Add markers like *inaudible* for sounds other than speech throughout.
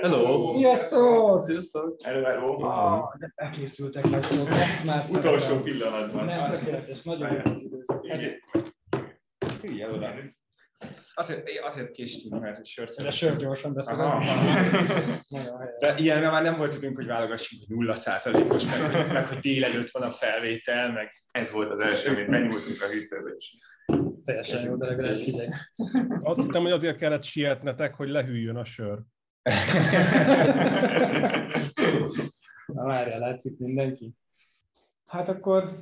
Hello! Sziasztok! Sziasztok! Hello, hello! Ah, de elkészültek vagytok, ezt már Utolsó szeretem. pillanatban. Nem, tökéletes, nagyon jó készítőzök. Ezért... Hülye oda. Azért, azért késtünk, mert egy sört De sör gyorsan. Nagyon helyes. De ilyenre már nem volt időnk, hogy válogassunk, hogy nulla százalékos, meg, meg, hogy délelőtt van a felvétel, meg Ez volt az első, amit benyúltunk a hűtőbe, és Teljesen jó, de legalább hideg. Azt hittem, hogy azért kellett sietnetek, hogy lehűljön a sör. Na várjál, látszik mindenki? Hát akkor,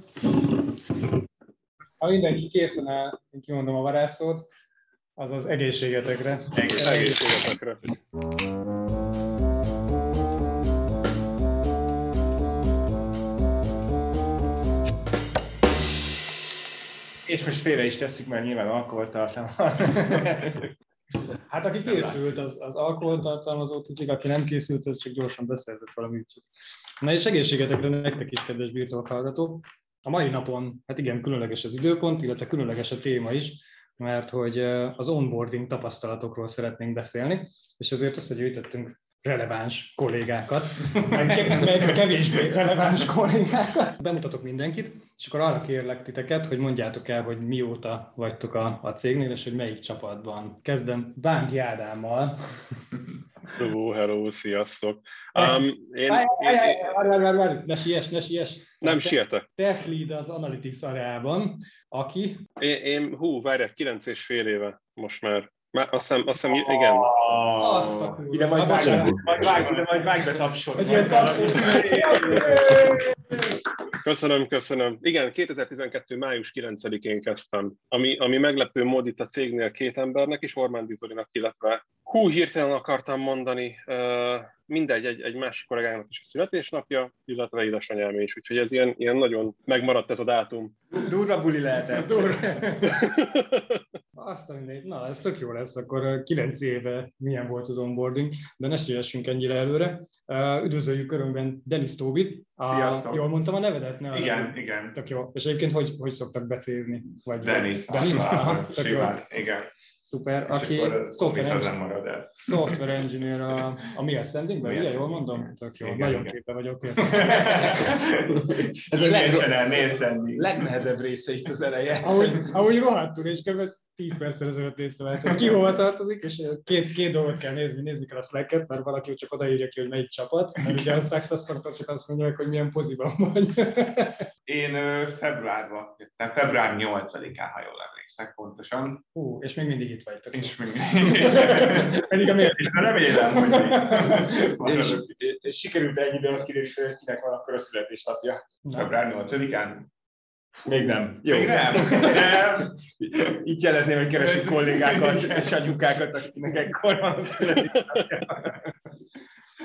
ha mindenki készen áll, én kimondom a varázszót, azaz egészségetekre. egész, egész. Egészségetekre. és most félre is tesszük, mert nyilván alkoholtartalma. Hát aki készült, az, az alkoholtartalmazót hiszik, aki nem készült, az csak gyorsan beszerzett valami ügyet. Na és egészségetekre nektek is, kedves birtokhallgatók. A mai napon, hát igen, különleges az időpont, illetve különleges a téma is, mert hogy az onboarding tapasztalatokról szeretnénk beszélni, és ezért összegyűjtöttünk releváns kollégákat, meg, meg kevésbé releváns kollégákat. Bemutatok mindenkit, és akkor arra kérlek titeket, hogy mondjátok el, hogy mióta vagytok a, a cégnél, és hogy melyik csapatban. Kezdem Bánki Ádámmal. Hello, hello, sziasztok. Um, én, én, ne siess, ne siess. nem sietek. Tech lead az Analytics areában, aki... Én, én hú, várj, kilenc és fél éve most már. Már azt hiszem, azt hiszem, igen. Azt a kurva. Ide majd vágj, majd vágj, ide majd vágj be tapsol. Ez ilyen tapsol. Köszönöm, köszönöm. Igen, 2012. május 9-én kezdtem, ami, ami meglepő mód itt a cégnél két embernek is, Ormán Dizolinak, illetve hú, hirtelen akartam mondani, mindegy, egy, egy másik kollégának is a születésnapja, illetve édesanyám is, úgyhogy ez ilyen, ilyen nagyon megmaradt ez a dátum. Durva buli lehetett. *laughs* Azt a mindegy. Na, ez tök jó lesz, akkor 9 éve milyen volt az onboarding, de ne siessünk ennyire előre. Üdvözöljük körünkben Denis Tóbit. A, Sziasztok. Jól mondtam a nevedet? Ne Igen, igen. Tök jó. És egyébként hogy, hogy szoktak becézni? Vagy Denis. Denis? Ah, tök jó. Igen. Szuper. És Aki nem engineer, software engineer a, a mi Ascendingben, ugye? Jól mondom? Tök jó. Igen, Nagyon igen. képbe vagyok. *laughs* Ez a legnehezebb része itt az eleje. ahogy, ahogy rohadtul, és kb. 10 perccel ezelőtt néztem el, hogy ki hova tartozik, és két, két dolgot kell nézni, nézni kell a Slack-et, mert valaki csak odaírja ki, hogy melyik csapat, mert ugye a Success csak azt mondja, hogy milyen poziban vagy. *laughs* Én februárban jöttem, február 8-án, ha jól emlékszek pontosan. Hú, és még mindig itt vagytok. És még *laughs* Pedig a miért? remélem, hogy *laughs* És, és sikerült ennyi időt kideríteni, hogy kinek van akkor a születésnapja. február 8-án. Még nem. Jó. Még nem. nem. Így jelezném, hogy keresünk kollégákat és anyukákat, akiknek ekkor van születésnapja.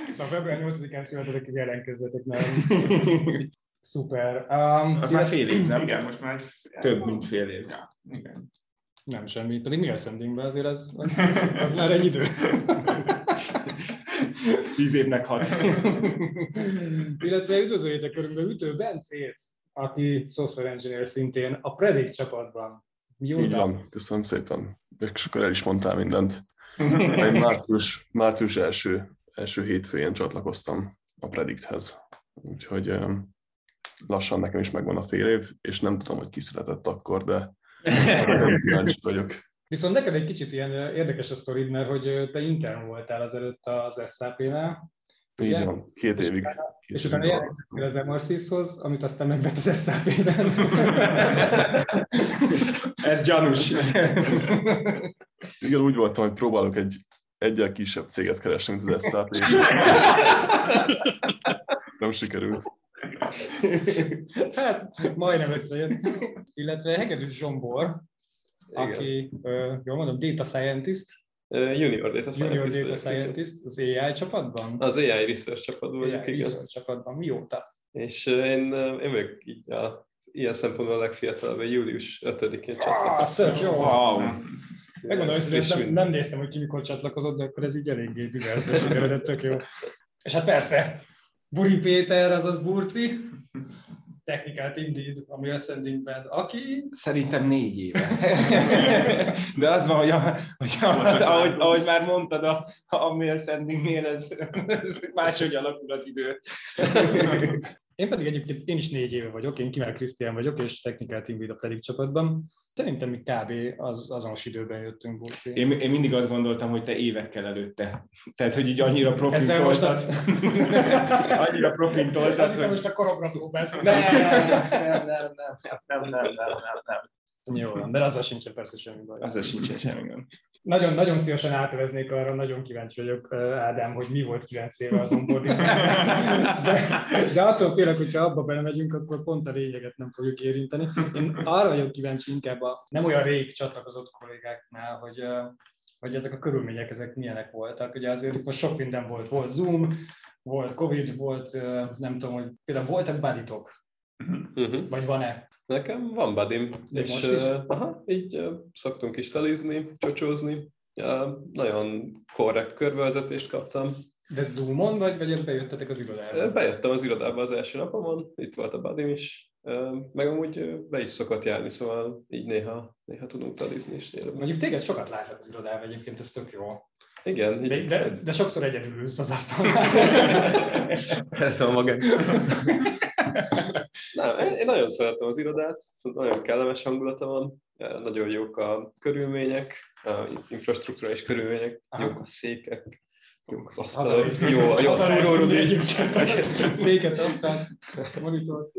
Szóval február 8-án született, hogy jelentkezzetek nálam. *laughs* Szuper. Um, Az már fél év, nem? Igen, most már Több, mint fél év. Ja, igen. Nem semmi, pedig mi a szendingben azért az, az, *laughs* az már egy idő. Tíz évnek hat. *laughs* Illetve üdvözöljétek körünkben Ütő Bencét, aki software engineer szintén a Predict csapatban. Mióta? Így van, köszönöm szépen. És akkor el is mondtál mindent. *laughs* Én március, március első, első hétfőjén csatlakoztam a Predicthez. Úgyhogy lassan nekem is megvan a fél év, és nem tudom, hogy ki született akkor, de kíváncsi vagyok. Viszont neked egy kicsit ilyen érdekes a sztorid, mert hogy te intern voltál azelőtt az SAP-nál, Így Igen? van, két évig. Két és utána évig jelentkeztél az Emarsyshoz, amit aztán megvett az SAP-ben. *laughs* Ez gyanús. Igen, úgy voltam, hogy próbálok egy egyel kisebb céget keresni, mint az SAP, és nem sikerült. hát, majdnem összejött. Illetve Hegedűs Zsombor, aki, ö, jól mondom, data scientist, Junior Data junior Scientist. data scientist az AI csapatban. Az AI Research csapatban vagyok, AI igen. research csapatban. Mióta? És én, én vagyok így a, ilyen szempontból a legfiatalabb, július 5-én Ah, csatlakoztam. tök jó. Wow. Megmondom, hogy És nem, mind- nem néztem, hogy ki mikor csatlakozott, de akkor ez így eléggé divers, de tök jó. És hát persze, Buri Péter, azaz Burci, technikát Indeed, ami Ascending Band, aki... Szerintem négy éve. *laughs* De az van, hogy, a, hogy a, ahogy, ahogy, már mondtad, a, a Mail Sendingnél ez, ez máshogy alakul az idő. Én pedig egyébként én is négy éve vagyok, én Kimmel Krisztián vagyok, és technikál team a pedig csapatban. Szerintem mi kb. Az, azonos időben jöttünk, Bóci. Én, én, mindig azt gondoltam, hogy te évekkel előtte. Tehát, hogy így annyira profin Ezzel most azt... *laughs* annyira profin toltad. Azt hogy... most a koromra próbálsz. Nem, nem, nem, nem, nem, nem, nem, nem, nem, nem. Jó, de azzal sincsen persze semmi baj. Azzal sincsen semmi gond nagyon, nagyon szívesen átveznék arra, nagyon kíváncsi vagyok, Ádám, hogy mi volt 9 éve az onboarding. De, de attól félek, hogyha abba belemegyünk, akkor pont a lényeget nem fogjuk érinteni. Én arra vagyok kíváncsi inkább a nem olyan rég csatlakozott kollégáknál, hogy, hogy ezek a körülmények, ezek milyenek voltak. Ugye azért itt most sok minden volt. Volt Zoom, volt Covid, volt, nem tudom, hogy például volt-e buditok? Uh-huh. Vagy van-e? Nekem van badim, és most is? Uh, aha, így uh, szoktunk is talizni, csocsózni. Uh, nagyon korrekt körbevezetést kaptam. De Zoomon, vagy, vagy bejöttetek az irodába? Bejöttem az irodába az első napomon, itt volt a badim is, meg amúgy be is szokott járni, szóval így néha, néha tudunk talizni is. Mondjuk téged sokat látlak az irodában egyébként, ez tök jó. Igen. De, de, de sokszor egyedül ülsz az asztalnál. *laughs* *laughs* Szeretem magam. Nem, én, nagyon szeretem az irodát, szóval nagyon kellemes hangulata van, nagyon jók a körülmények, az infrastruktúrális körülmények, Aha. jók a székek, jók az asztal, jó, jó a túrórudi. Széket, aztán monitor.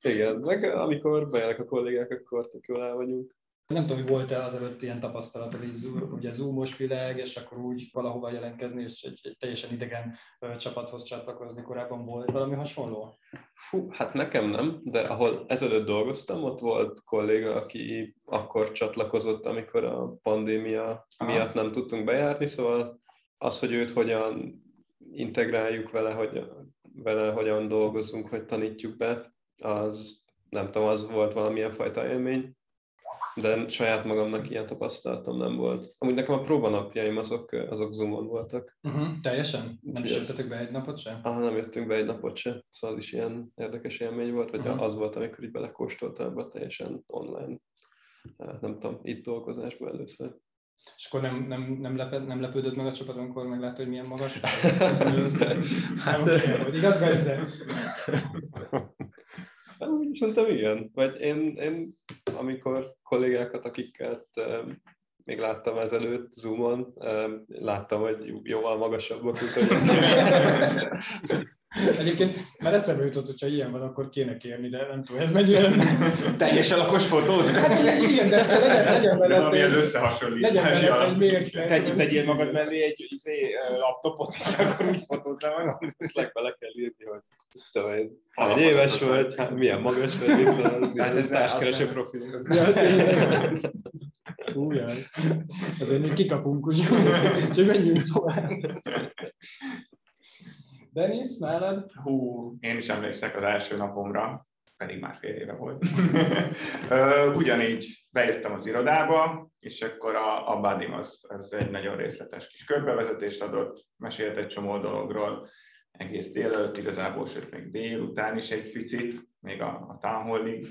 Igen, meg amikor bejönnek a kollégák, akkor tök jól el vagyunk. Nem tudom, hogy volt-e azelőtt ilyen tapasztalat, hogy ugye zoomos világ, és akkor úgy valahova jelentkezni, és egy, egy teljesen idegen csapathoz csatlakozni korábban volt valami hasonló? Fú, hát nekem nem, de ahol ezelőtt dolgoztam, ott volt kolléga, aki akkor csatlakozott, amikor a pandémia Aha. miatt nem tudtunk bejárni, szóval az, hogy őt hogyan integráljuk vele, hogy vele hogyan dolgozunk, hogy tanítjuk be, az nem tudom, az volt valamilyen fajta élmény de saját magamnak ilyen tapasztalatom nem volt. Amúgy nekem a próbanapjaim azok, azok Zoomon voltak. Uh-huh, teljesen? Nem is jöttetek be egy napot sem? Ah, nem jöttünk be egy napot sem, szóval az is ilyen érdekes élmény volt, vagy uh-huh. az volt, amikor így belekóstoltam ebbe teljesen online, hát nem tudom, itt dolgozásba először. És akkor nem, nem, nem, leped, nem lepődött meg a csapat, amikor meglátta, hogy milyen magas? *laughs* hát, nem, igaz, Bence? *laughs* Szerintem igen. Vagy én, én amikor kollégákat, akiket még láttam ezelőtt Zoomon, láttam, hogy jóval magasabbak, mint Egyébként már eszembe jutott, hogyha ilyen van, akkor kéne kérni, de nem tudom, ez mennyire lenne. Teljes alakos fotót? Hát igen, de legyen, legyen mellett egy, összehasonlítás. Legyen mellett egy mérce. Tegy, tegyél magad mellé egy izé, laptopot, és akkor úgy fotózzál magad. Ezt bele kell írni, hogy tudom én, hány éves vagy, hát milyen magas vagy, mit az, hát ez társkereső profil. Újjaj, azért még kikapunk, úgyhogy menjünk tovább. Denis, nálad? Hú, én is emlékszek az első napomra, pedig már fél éve volt. *laughs* Ugyanígy bejöttem az irodába, és akkor a, a buddym az, az egy nagyon részletes kis körbevezetést adott, mesélt egy csomó dologról, egész délelőtt, igazából, sőt még délután is egy picit, még a, a town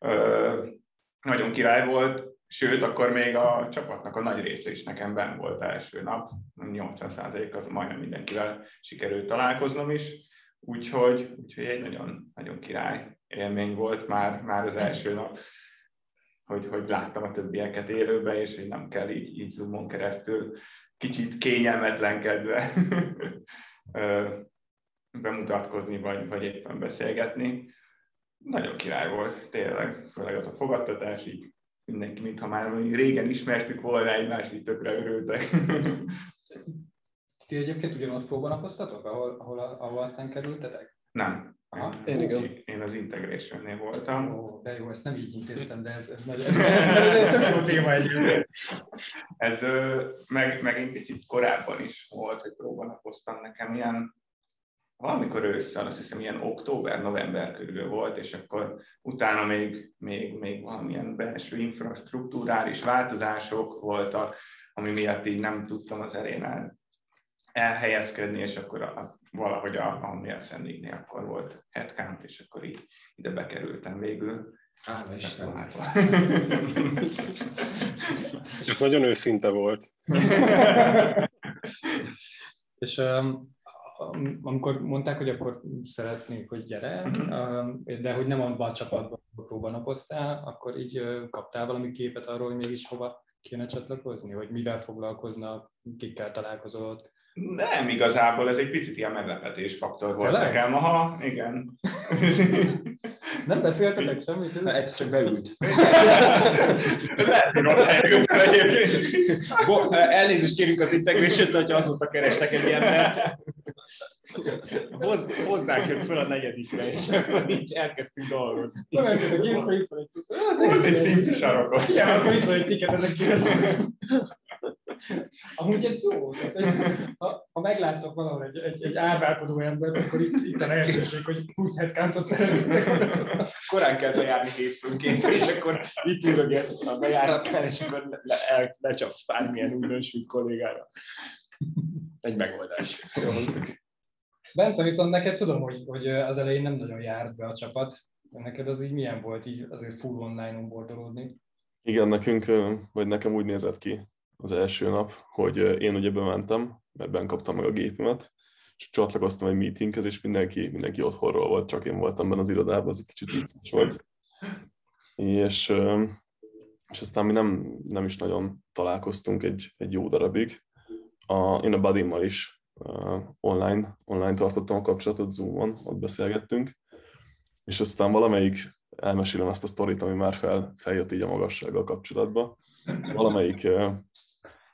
*laughs* nagyon király volt, Sőt, akkor még a csapatnak a nagy része is nekem ben volt első nap, 80% az majdnem mindenkivel sikerült találkoznom is, úgyhogy, úgyhogy egy nagyon, nagyon király élmény volt már, már az első nap, hogy, hogy láttam a többieket élőben, és hogy nem kell így, így zoomon keresztül kicsit kényelmetlenkedve *laughs* bemutatkozni, vagy, vagy éppen beszélgetni. Nagyon király volt, tényleg, főleg az a fogadtatás, így mindenki, mintha már régen ismertük volna egymást, így tökre örültek. Ti egyébként ugyanott próbanapoztatok, ahol, ahol, ahol aztán kerültetek? Nem. Aha, én, igen. én az integration voltam. Ó, de jó, ezt nem így intéztem, de ez, ez, nagy, ez, ez, ez, ez tök jó téma egyébként. Ez meg, meg egy picit korábban is volt, hogy próbanapoztam nekem ilyen valamikor ősszel, azt hiszem ilyen október-november körül volt, és akkor utána még, még, még valamilyen belső infrastruktúrális változások voltak, ami miatt így nem tudtam az elén elhelyezkedni, és akkor a, valahogy a Unreal Sendingnél akkor volt headcount, és akkor így ide bekerültem végül. Hála Isten. És ez nagyon őszinte volt. *laughs* És um, amikor mondták, hogy akkor szeretnék, hogy gyere, um, de hogy nem abban a csapatban próbanapoztál, akkor így kaptál valami képet arról, hogy mégis hova kéne csatlakozni, hogy mivel foglalkoznak, kikkel találkozott? Nem igazából, ez egy picit ilyen meglepetés faktor volt Tényleg? nekem. Aha, igen. Nem beszéltetek semmit? Na, egyszer csak beült. Lehet, hogy ott helyünk egyébként. Bo- elnézést kérünk az integration hogyha azóta kerestek egy embert. Hoz, hozzánk jött fel a negyedikre, és akkor így elkezdtünk dolgozni. Itt, vagy itt van egy szintű sarokot. Igen, akkor itt van egy tiket ezek kívül. Amúgy ez jó. Tehát, hogy ha, ha megláttok valahol egy, egy, egy árválkodó embert, akkor itt, itt a lehetőség, hogy 20 headcountot szerezzetek. Korán kell bejárni hétfőnként, és akkor itt ülögesz a bejáratnál, és akkor le, le, lecsapsz bármilyen újdonsült kollégára. Egy megoldás. Bence, viszont neked tudom, hogy, hogy az elején nem nagyon járt be a csapat. Neked az így milyen volt így azért full online onboardolódni? Igen, nekünk, vagy nekem úgy nézett ki az első nap, hogy én ugye bementem, mert benn kaptam meg a gépemet, és csatlakoztam egy meetinghez, és mindenki, mindenki otthonról volt, csak én voltam benne az irodában, az egy kicsit vicces volt. És, és aztán mi nem, nem is nagyon találkoztunk egy, egy jó darabig. A, én a Badimmal is uh, online, online tartottam a kapcsolatot Zoomon, ott beszélgettünk, és aztán valamelyik, elmesélem ezt a sztorit, ami már fel, feljött így a magassággal kapcsolatban, valamelyik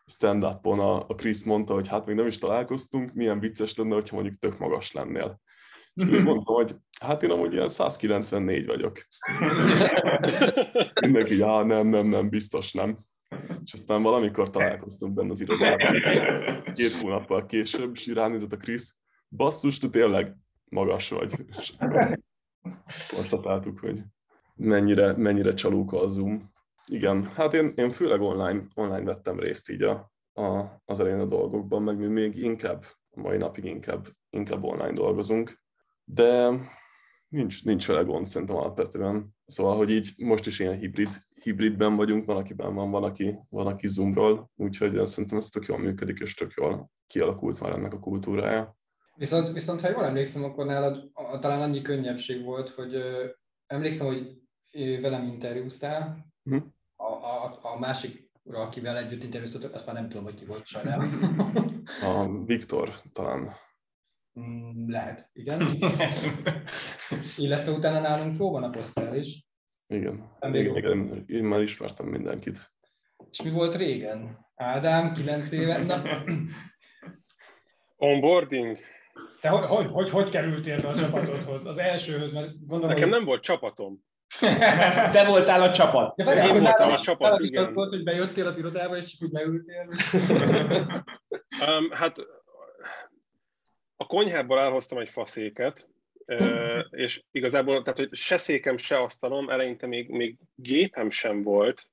stand-upon a, a Chris mondta, hogy hát még nem is találkoztunk, milyen vicces lenne, hogyha mondjuk tök magas lennél. És én mondtam, hogy hát én amúgy ilyen 194 vagyok. Mindenki, á, nem, nem, nem, biztos nem. És aztán valamikor találkoztunk benne az irodában, két hónappal később, és ránézett a Krisz, basszus, te tényleg magas vagy. És akkor konstatáltuk, hogy mennyire, mennyire csalóka a Zoom. Igen, hát én, én főleg online, online vettem részt így a, a, az elején a dolgokban, meg mi még inkább, a mai napig inkább, inkább online dolgozunk, de nincs, nincs vele gond szerintem alapvetően. Szóval, hogy így most is ilyen hibrid, hibridben vagyunk, van, akiben van, van, aki, van, aki Zoomról, úgyhogy szerintem ez tök jól működik, és tök jól kialakult már ennek a kultúrája. Viszont, viszont ha jól emlékszem, akkor nálad a- talán annyi könnyebbség volt, hogy ö, emlékszem, hogy velem interjúztál. A, a, a másikra, akivel együtt interjúztatok, azt már nem tudom, hogy ki volt sajnál. A Viktor talán. Mm, Lehet, igen. Illetve utána nálunk próbanapoztál is. Igen, Elég igen, igen, én már ismertem mindenkit. És mi volt régen? Ádám, 9 éve. Na, Onboarding? te hogy, hogy, hogy, hogy kerültél be a csapatodhoz? Az elsőhöz, mert gondolom, Nekem hogy... nem volt csapatom. Te voltál a csapat. Ja, várjál, Én voltam nálad- a csapat, igen. az volt, hogy bejöttél az irodába, és csak úgy leültél. Um, hát a konyhából elhoztam egy faszéket, és igazából, tehát hogy se székem, se asztalom, eleinte még, még gépem sem volt,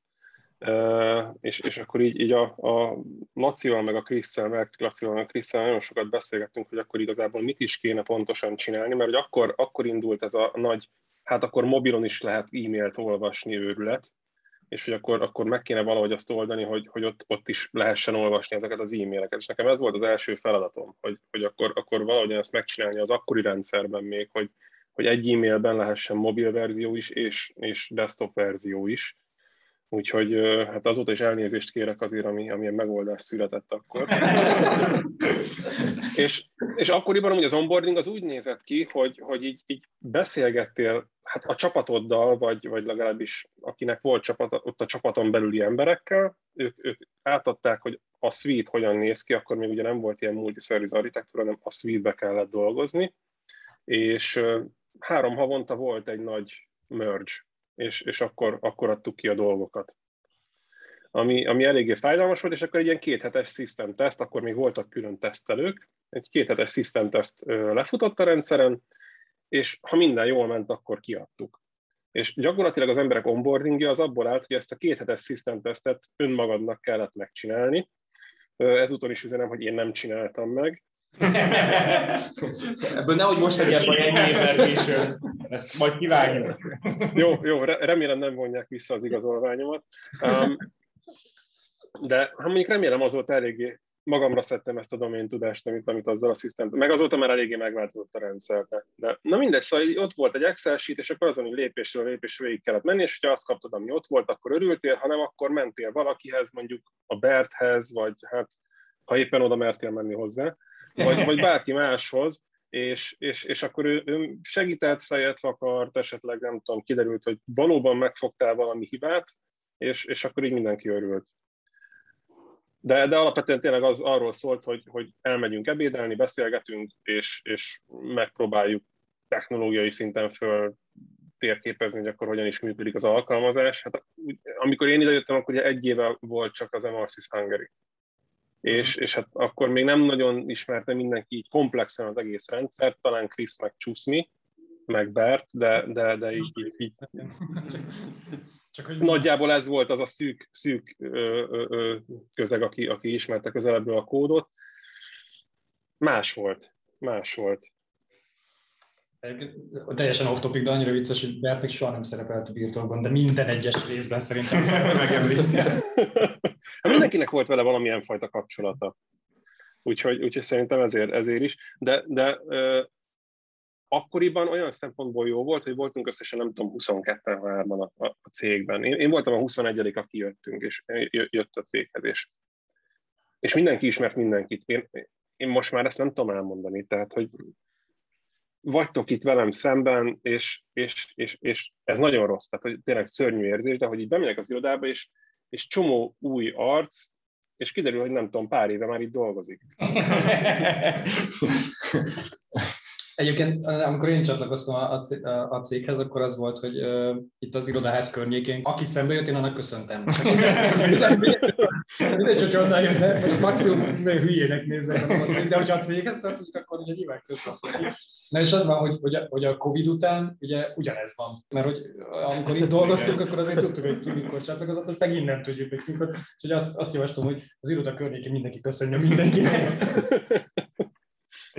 és, és akkor így, így a, a Lacival, meg a Krisszel, meg Lacival, meg a Krisszel nagyon sokat beszélgettünk, hogy akkor igazából mit is kéne pontosan csinálni, mert hogy akkor, akkor indult ez a nagy, hát akkor mobilon is lehet e-mailt olvasni őrület, és hogy akkor, akkor meg kéne valahogy azt oldani, hogy, hogy ott, ott is lehessen olvasni ezeket az e-maileket. És nekem ez volt az első feladatom, hogy, hogy akkor, akkor valahogy ezt megcsinálni az akkori rendszerben még, hogy, hogy egy e-mailben lehessen mobil verzió is, és, és desktop verzió is. Úgyhogy hát azóta is elnézést kérek azért, ami, amilyen megoldás született akkor. *laughs* és, és akkoriban ugye az onboarding az úgy nézett ki, hogy, hogy így, így beszélgettél hát a csapatoddal, vagy, vagy legalábbis akinek volt csapat, ott a csapaton belüli emberekkel, ők, ők átadták, hogy a suite hogyan néz ki, akkor még ugye nem volt ilyen multi-service architektúra, hanem a suite-be kellett dolgozni, és három havonta volt egy nagy merge, és, és akkor, akkor adtuk ki a dolgokat. Ami, ami eléggé fájdalmas volt, és akkor egy ilyen kéthetes system test, akkor még voltak külön tesztelők, egy kéthetes system test lefutott a rendszeren, és ha minden jól ment, akkor kiadtuk. És gyakorlatilag az emberek onboardingja az abból állt, hogy ezt a kéthetes system testet önmagadnak kellett megcsinálni, Ezúton is üzenem, hogy én nem csináltam meg. Ebből nehogy most legyen baj ennyi évvel később. Ezt majd kivágjuk. Jó, jó, remélem nem vonják vissza az igazolványomat. Um, de ha mondjuk remélem az volt eléggé magamra szedtem ezt a domain tudást, amit, amit azzal asszisztent, meg azóta már eléggé megváltozott a rendszer. De, de na mindegy, szóval ott volt egy Excel sheet, és akkor azon, hogy lépésről lépésre végig kellett menni, és hogyha azt kaptad, ami ott volt, akkor örültél, ha nem, akkor mentél valakihez, mondjuk a Berthez, vagy hát ha éppen oda mertél menni hozzá, vagy, vagy bárki máshoz, és, és, és akkor ő, ő segített, fejet vakart, esetleg nem tudom, kiderült, hogy valóban megfogtál valami hibát, és, és akkor így mindenki örült. De, de alapvetően tényleg az arról szólt, hogy, hogy elmegyünk ebédelni, beszélgetünk, és, és megpróbáljuk technológiai szinten föl térképezni, hogy akkor hogyan is működik az alkalmazás. Hát, amikor én idejöttem, akkor ugye egy éve volt csak az MRCs Hungary. És, és hát akkor még nem nagyon ismerte mindenki így komplexen az egész rendszert, talán Chris meg Csúszni, meg Bert, de, de, de így, így, így. Csak hogy nagyjából ez volt az a szűk, szűk ö, ö, ö, közeg, aki, aki ismerte közelebbről a kódot. Más volt, más volt. Teljesen off topic, de annyira vicces, hogy Bert még soha nem szerepelt a birtokban, de minden egyes részben szerintem *laughs* megemlíti. Hát mindenkinek volt vele valamilyen fajta kapcsolata. Úgyhogy, úgyhogy szerintem ezért, ezért is. De, de akkoriban olyan szempontból jó volt, hogy voltunk összesen, nem tudom, 22-3-an a, a cégben. Én, én voltam a 21 aki jöttünk, és jött a céghez, és, és mindenki ismert mindenkit. Én, én most már ezt nem tudom elmondani, tehát, hogy vagytok itt velem szemben, és, és, és, és ez nagyon rossz, tehát hogy tényleg szörnyű érzés, de hogy így bemegyek az irodába, és, és csomó új arc, és kiderül, hogy nem tudom, pár éve már itt dolgozik. *laughs* Egyébként, amikor én csatlakoztam a, a céghez, akkor az volt, hogy uh, itt az irodaház környékén, aki szembe jött, én annak köszöntem. *laughs* Mindegy, hogy onnan jött, most maximum hülyének nézek, de hogyha a céghez tartozik, akkor ugye nyilván köszönöm. Na és az van, hogy, hogy, a, hogy a Covid után ugye ugyanez van. Mert hogy amikor itt dolgoztunk, akkor azért tudtuk, hogy ki mikor csatlakozott, most megint nem tudjuk, hogy mikor. Úgyhogy azt, azt javaslom, hogy az iroda környékén mindenki köszönjön mindenkinek. *laughs*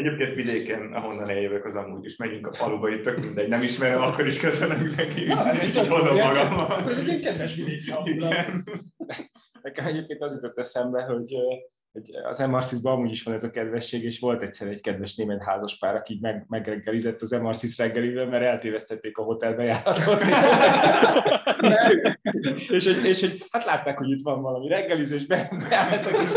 Egyébként vidéken, ahonnan eljövök, az amúgy is megyünk a faluba, itt tök mindegy, nem ismerem, akkor is köszönöm neki, Na, ez egy hozom magammal. Ez egy kedves vidéki Nekem egyébként az jutott eszembe, hogy hogy az MRCIS-ban amúgy is van ez a kedvesség, és volt egyszer egy kedves német házaspár, aki meg, megreggelizett az MRCIS reggelivel, mert eltévesztették a hotelbe járatot. *laughs* és, hogy, és hogy hát látták, hogy itt van valami reggelizés, beálltak, és,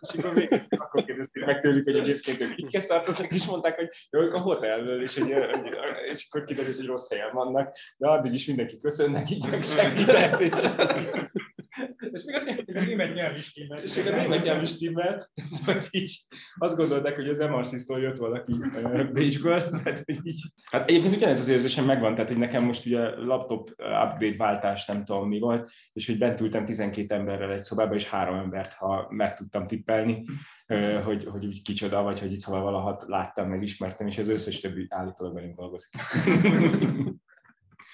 és akkor, még, akkor kérdezték meg tőlük, hogy egyébként ők kikhez tartoznak, és mondták, hogy jó, ők a hotelből, és, hogy, és akkor kiderült, hogy rossz helyen vannak, de addig is mindenki köszön nekik, meg segített, és és még a, német nyelv is timmelt. És még a német nyelv is timmelt, hogy *laughs* így azt gondolták, hogy az MRC-tól jött valaki Bécsből, tehát így. Hát egyébként ugyanez az érzésem megvan, tehát hogy nekem most ugye laptop upgrade váltás nem tudom mi volt, és hogy bent ültem 12 emberrel egy szobába, és három embert, ha meg tudtam tippelni, hogy, hogy úgy kicsoda, vagy hogy itt szóval valahat láttam, meg ismertem, és az összes többi állítólag velünk dolgozik.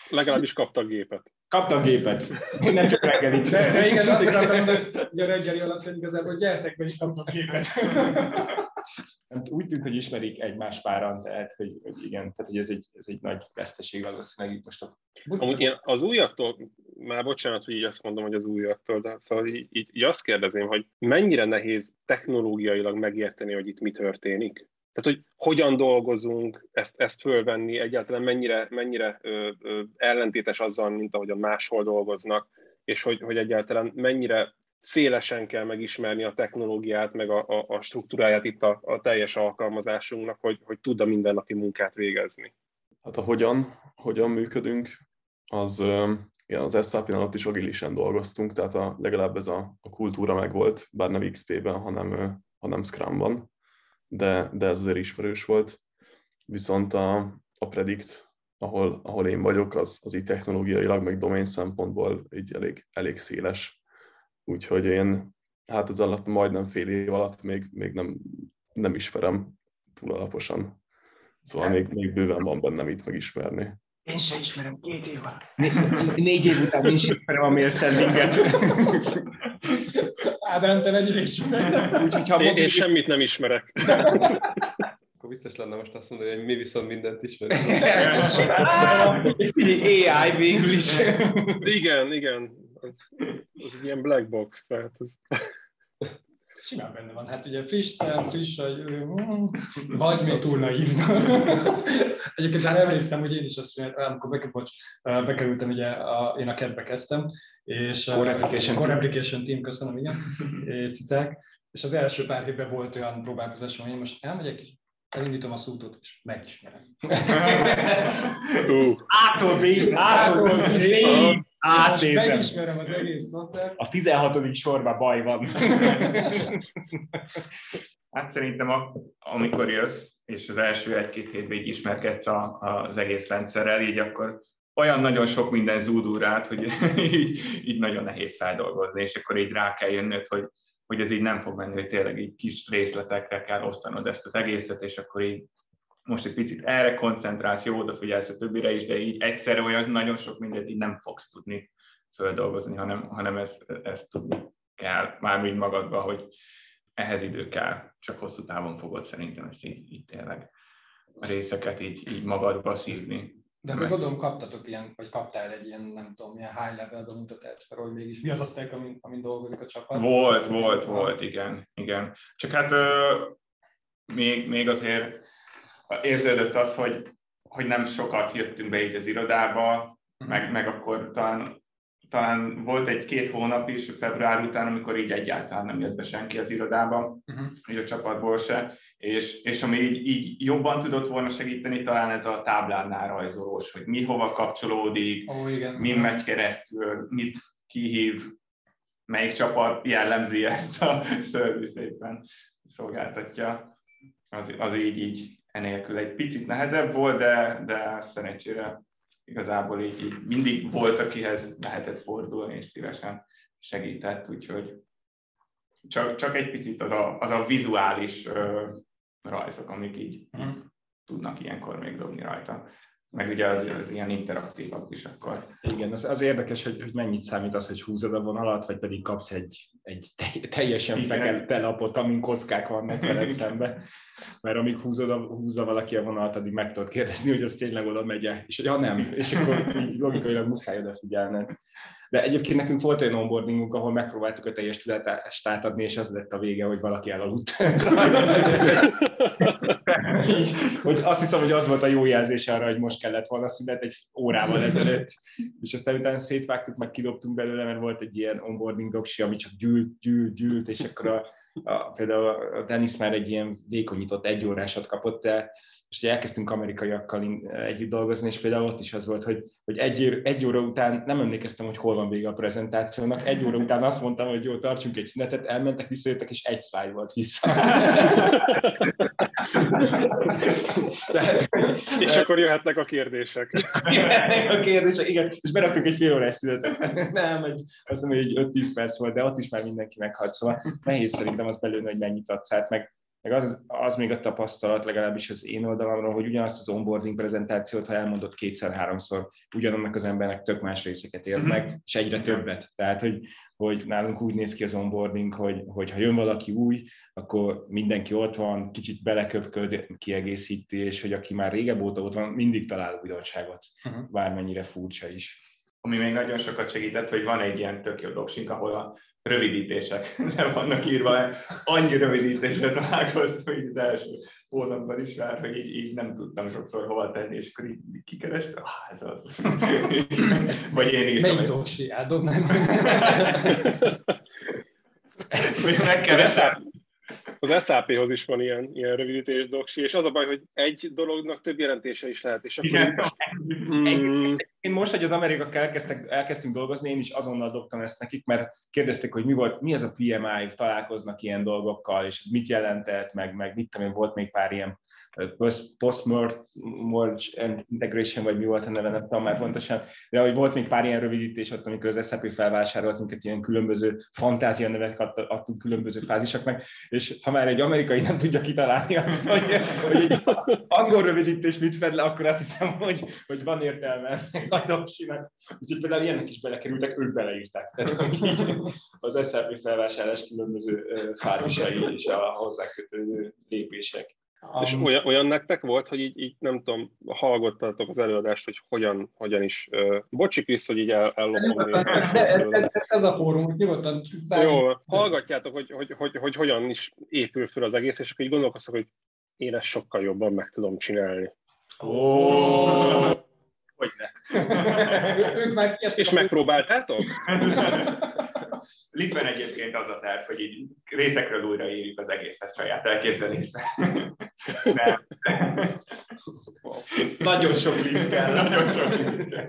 Legalábbis kaptak gépet. Kaptam gépet. Nem csak reggelit. De, de igen, azt akartam mondani, hogy a reggeli alapján igazából hogy gyertek be, és kaptak gépet. Hát úgy tűnt, hogy ismerik egymás páran, tehát hogy, hogy igen, tehát hogy ez egy, ez egy nagy veszteség valószínűleg itt most a... Amúgy én az újaktól, már bocsánat, hogy így azt mondom, hogy az újaktól, de szóval így, így, így azt kérdezném, hogy mennyire nehéz technológiailag megérteni, hogy itt mi történik? Tehát, hogy hogyan dolgozunk, ezt, ezt fölvenni, egyáltalán mennyire, mennyire ö, ö, ellentétes azzal, mint ahogyan máshol dolgoznak, és hogy, hogy egyáltalán mennyire szélesen kell megismerni a technológiát, meg a, a, a struktúráját itt a, a teljes alkalmazásunknak, hogy, hogy tud a mindennapi munkát végezni. Hát a hogyan, hogyan működünk, az igen, az SAP alatt is agilisen dolgoztunk, tehát a, legalább ez a, a kultúra megvolt, bár nem XP-ben, hanem, hanem Scrum-ban de, de ez azért ismerős volt. Viszont a, a Predict, ahol, ahol én vagyok, az, az így technológiailag, meg domain szempontból így elég, elég széles. Úgyhogy én hát ez alatt majdnem fél év alatt még, még nem, nem ismerem túl alaposan. Szóval még, még bőven van bennem itt megismerni. Én sem ismerem két év alatt. Né- négy év után én sem ismerem a mail *laughs* Ádám, te mennyire ismered? *laughs* Úgyhogy ha Én, én semmit nem ismerek. *laughs* Akkor vicces lenne most azt mondani, hogy mi viszont mindent ismerünk. *laughs* AI végül is. Igen, igen. Egy ilyen black box, tehát ez... Simán benne van. Hát ugye friss szem, friss mm, vagy még túl naív. Egyébként hát emlékszem, hogy én is azt csináltam, amikor beke, bocs, bekerültem, ugye a, én a kedbe kezdtem, és Core Application Core Team. Application Team, köszönöm, igen, é, *laughs* cicák, és az első pár évben volt olyan próbálkozásom, hogy én most elmegyek, és elindítom a szútót, és megismerem. Ától B, ától B, átnézem. megismerem az egész szoftvert. A 16. sorban baj van. *laughs* Hát szerintem a, amikor jössz, és az első egy-két hétben így ismerkedsz a, az egész rendszerrel, így akkor olyan nagyon sok minden zúdul rád, hogy *laughs* így, így nagyon nehéz feldolgozni, és akkor így rá kell jönnöd, hogy, hogy ez így nem fog menni, hogy tényleg így kis részletekre kell osztanod ezt az egészet, és akkor így most egy picit erre koncentrálsz, jó, odafigyelsz a többire is, de így egyszerre olyan nagyon sok mindent így nem fogsz tudni földolgozni, hanem, hanem ezt, ezt tudni kell már mind magadba, hogy ehhez idő kell, csak hosszú távon fogod szerintem ezt így, így tényleg a részeket így, így magadba szívni. De azért gondolom kaptatok ilyen, vagy kaptál egy ilyen, nem tudom, ilyen high level bemutatást hogy mégis mi az a stack, amin, amin dolgozik a csapat. Volt, volt, volt, igen, igen. Csak hát ö, még, még azért érződött az, hogy, hogy nem sokat jöttünk be így az irodába, meg, meg akkor talán, talán volt egy-két hónap is február után, amikor így egyáltalán nem jött be senki az irodába, Uh-huh. így a csapatból se, és, és ami így, így jobban tudott volna segíteni, talán ez a táblánál rajzolós, hogy mi hova kapcsolódik, Ó, igen. mi megy keresztül, mit kihív, melyik csapat jellemzi ezt a *laughs* szervizt éppen szolgáltatja. Az, az így, így enélkül egy picit nehezebb volt, de, de szerencsére igazából így, így mindig volt, akihez lehetett fordulni, és szívesen segített, úgyhogy csak, csak egy picit az a, az a vizuális ö, rajzok, amik így, így Mhm. tudnak ilyenkor még dobni rajta. Meg ugye az, az ilyen interaktívak is akkor. Igen, az, az érdekes, hogy, hogy mennyit számít az, hogy húzod a vonalat, vagy pedig kapsz egy, egy te- teljesen Igen. fekete lapot, amin kockák vannak *laughs* veled szembe. Mert amíg húzod a, húzza valaki a vonalat, addig meg tudod kérdezni, hogy az tényleg oda megy és hogy ja nem, és akkor így logikailag muszáj odafigyelned. De egyébként nekünk volt olyan onboardingunk, ahol megpróbáltuk a teljes tudást átadni, és az lett a vége, hogy valaki elaludt. *laughs* Hogy azt hiszem, hogy az volt a jó jelzés arra, hogy most kellett volna szünet egy órával ezelőtt, és aztán utána szétvágtuk, meg kidobtunk belőle, mert volt egy ilyen onboarding doksi, ami csak gyűlt, gyűlt, gyűlt, és akkor a, a, például a Dennis már egy ilyen vékonyított egy órásat kapott, de és ugye elkezdtünk amerikaiakkal együtt dolgozni, és például ott is az volt, hogy, hogy egy, egy óra után nem emlékeztem, hogy hol van vége a prezentációnak, egy óra után azt mondtam, hogy jó, tartsunk egy szünetet, elmentek, visszajöttek, és egy slide volt vissza. Tehát, És akkor jöhetnek a kérdések. a kérdések, igen, és beraktuk egy fél órás szünetet. Nem, egy, azt mondom, hogy 5-10 perc volt, de ott is már mindenki meghalt, szóval nehéz szerintem az belőle, hogy mennyit adsz át, meg, meg az, az még a tapasztalat, legalábbis az én oldalamról, hogy ugyanazt az onboarding prezentációt, ha elmondott kétszer-háromszor, ugyanannak az embernek tök más részeket ér meg, és egyre többet. Tehát, hogy, hogy nálunk úgy néz ki az onboarding, hogy, hogy ha jön valaki új, akkor mindenki ott van, kicsit beleköpköd, kiegészíti, és hogy aki már régebb óta ott van, mindig talál újdonságot, Mhm. bármennyire furcsa is. Ami még nagyon sokat segített, hogy van egy ilyen tök jó doksink, ahol a rövidítések *laughs* le vannak írva. Annyi rövidítésre találkoztam így az első hónapban is már, hogy így, így nem tudtam sokszor hova tenni, és akkor így kikerestem, ah, ez az. *laughs* Vagy én írtam. Melyik doksi? Vagy Az megkeresem. Az SAP-hoz is van ilyen, ilyen rövidítés doksi, és az a baj, hogy egy dolognak több jelentése is lehet, és akkor Igen. mm, Én most, hogy az amerikak elkezdtek, elkezdtünk dolgozni, én is azonnal dobtam ezt nekik, mert kérdezték, hogy mi volt, mi az a PMI, találkoznak ilyen dolgokkal, és ez mit jelentett, meg, meg mit tudom én, volt még pár ilyen post- post-merge integration, vagy mi volt a neve, nem tudom már pontosan, de hogy volt még pár ilyen rövidítés ott, amikor az SAP felvásárolt minket, ilyen különböző fantázia adta- adtunk különböző fázisoknak, és ha már egy amerikai nem tudja kitalálni azt, hogy, hogy egy angol rövidítés mit fed le, akkor azt hiszem, hogy, hogy van értelme tulajdonosinak. Úgyhogy például ilyenek is belekerültek, ők beleírták. Tehát így az SRP felvásárlás különböző fázisai és a hozzá kötődő lépések. Um, és olyan, olyan nektek volt, hogy így, így nem tudom, hallgattatok az előadást, hogy hogyan, hogyan is, uh, bocsik vissza, hogy így el, ellopom. Ez, ez, ez, a fórum, hogy nyugodtan. Jó, hallgatjátok, hogy, hogy, hogy, hogy, hogyan is épül fel az egész, és akkor így gondolkoztak, hogy én ezt sokkal jobban meg tudom csinálni. Oh. Hogy ne. *laughs* és megpróbáltátok? *laughs* Litven egyébként az a terv, hogy így részekről újraírjuk az egészet saját elképzelésben. *laughs* Nagyon sok lift kell. Nagyon sok lift kell.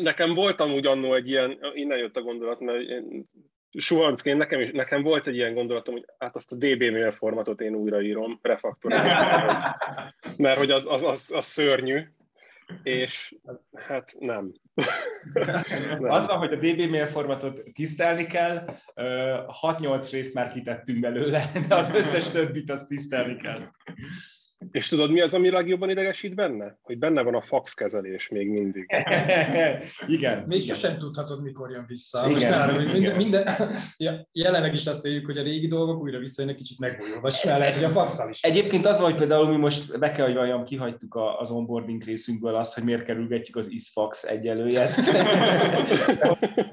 Nekem volt amúgy annó egy ilyen, innen jött a gondolat, mert én suhancként nekem, is, nekem volt egy ilyen gondolatom, hogy hát azt a DB mail formatot én újraírom, refaktorálom, mert hogy az, az, az, az szörnyű, és hát nem. nem. *laughs* Az van, hogy a DB mail tisztelni kell, 6-8 részt már kitettünk belőle, de az összes többit azt tisztelni kell. És tudod, mi az, ami legjobban idegesít benne? Hogy benne van a fax kezelés még mindig. *laughs* igen. Még igen. sosem tudhatod, mikor jön vissza. Igen, Most már, hogy minden, minden, *laughs* ja, jelenleg is azt éljük, hogy a régi dolgok újra visszajönnek kicsit megújulva, és lehet, hogy a faxal is. Egyébként az van, hogy például mi most be kell, hogy valljam, kihagytuk az onboarding részünkből azt, hogy miért kerülgetjük az isfax egyelőjezt. *laughs*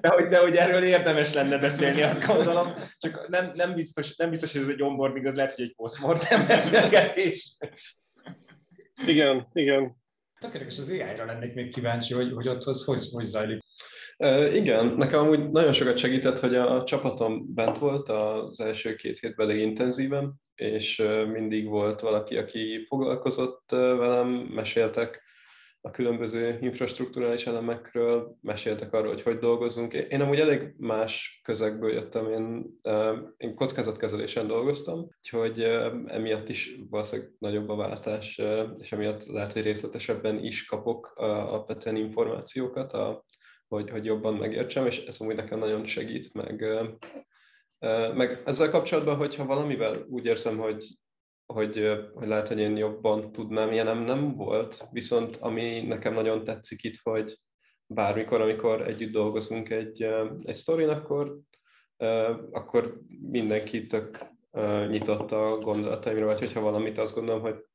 de, hogy, de hogy erről érdemes lenne beszélni, azt gondolom. Csak nem, nem, biztos, nem biztos, hogy ez egy onboarding, az lehet, hogy egy postmortem beszélgetés. Igen, igen. Tökéletes az AI-ra lennék még kíváncsi, hogy, hogy ott az hogy, hogy zajlik. Uh, igen, nekem amúgy nagyon sokat segített, hogy a csapatom bent volt az első két hétben elég intenzíven, és mindig volt valaki, aki foglalkozott velem, meséltek a különböző infrastruktúrális elemekről, meséltek arról, hogy hogy dolgozunk. Én amúgy elég más közegből jöttem, én, én kockázatkezelésen dolgoztam, úgyhogy emiatt is valószínűleg nagyobb a váltás, és emiatt lehet, hogy részletesebben is kapok alapvetően információkat, a, hogy, hogy jobban megértsem, és ez amúgy nekem nagyon segít, meg, meg ezzel kapcsolatban, hogyha valamivel úgy érzem, hogy hogy, hogy lehet, hogy én jobban tudnám, ilyen nem, nem volt, viszont ami nekem nagyon tetszik itt, hogy bármikor, amikor együtt dolgozunk egy, egy sztorin, akkor, akkor mindenki tök nyitott a gondolataimra, vagy hogyha valamit azt gondolom, hogy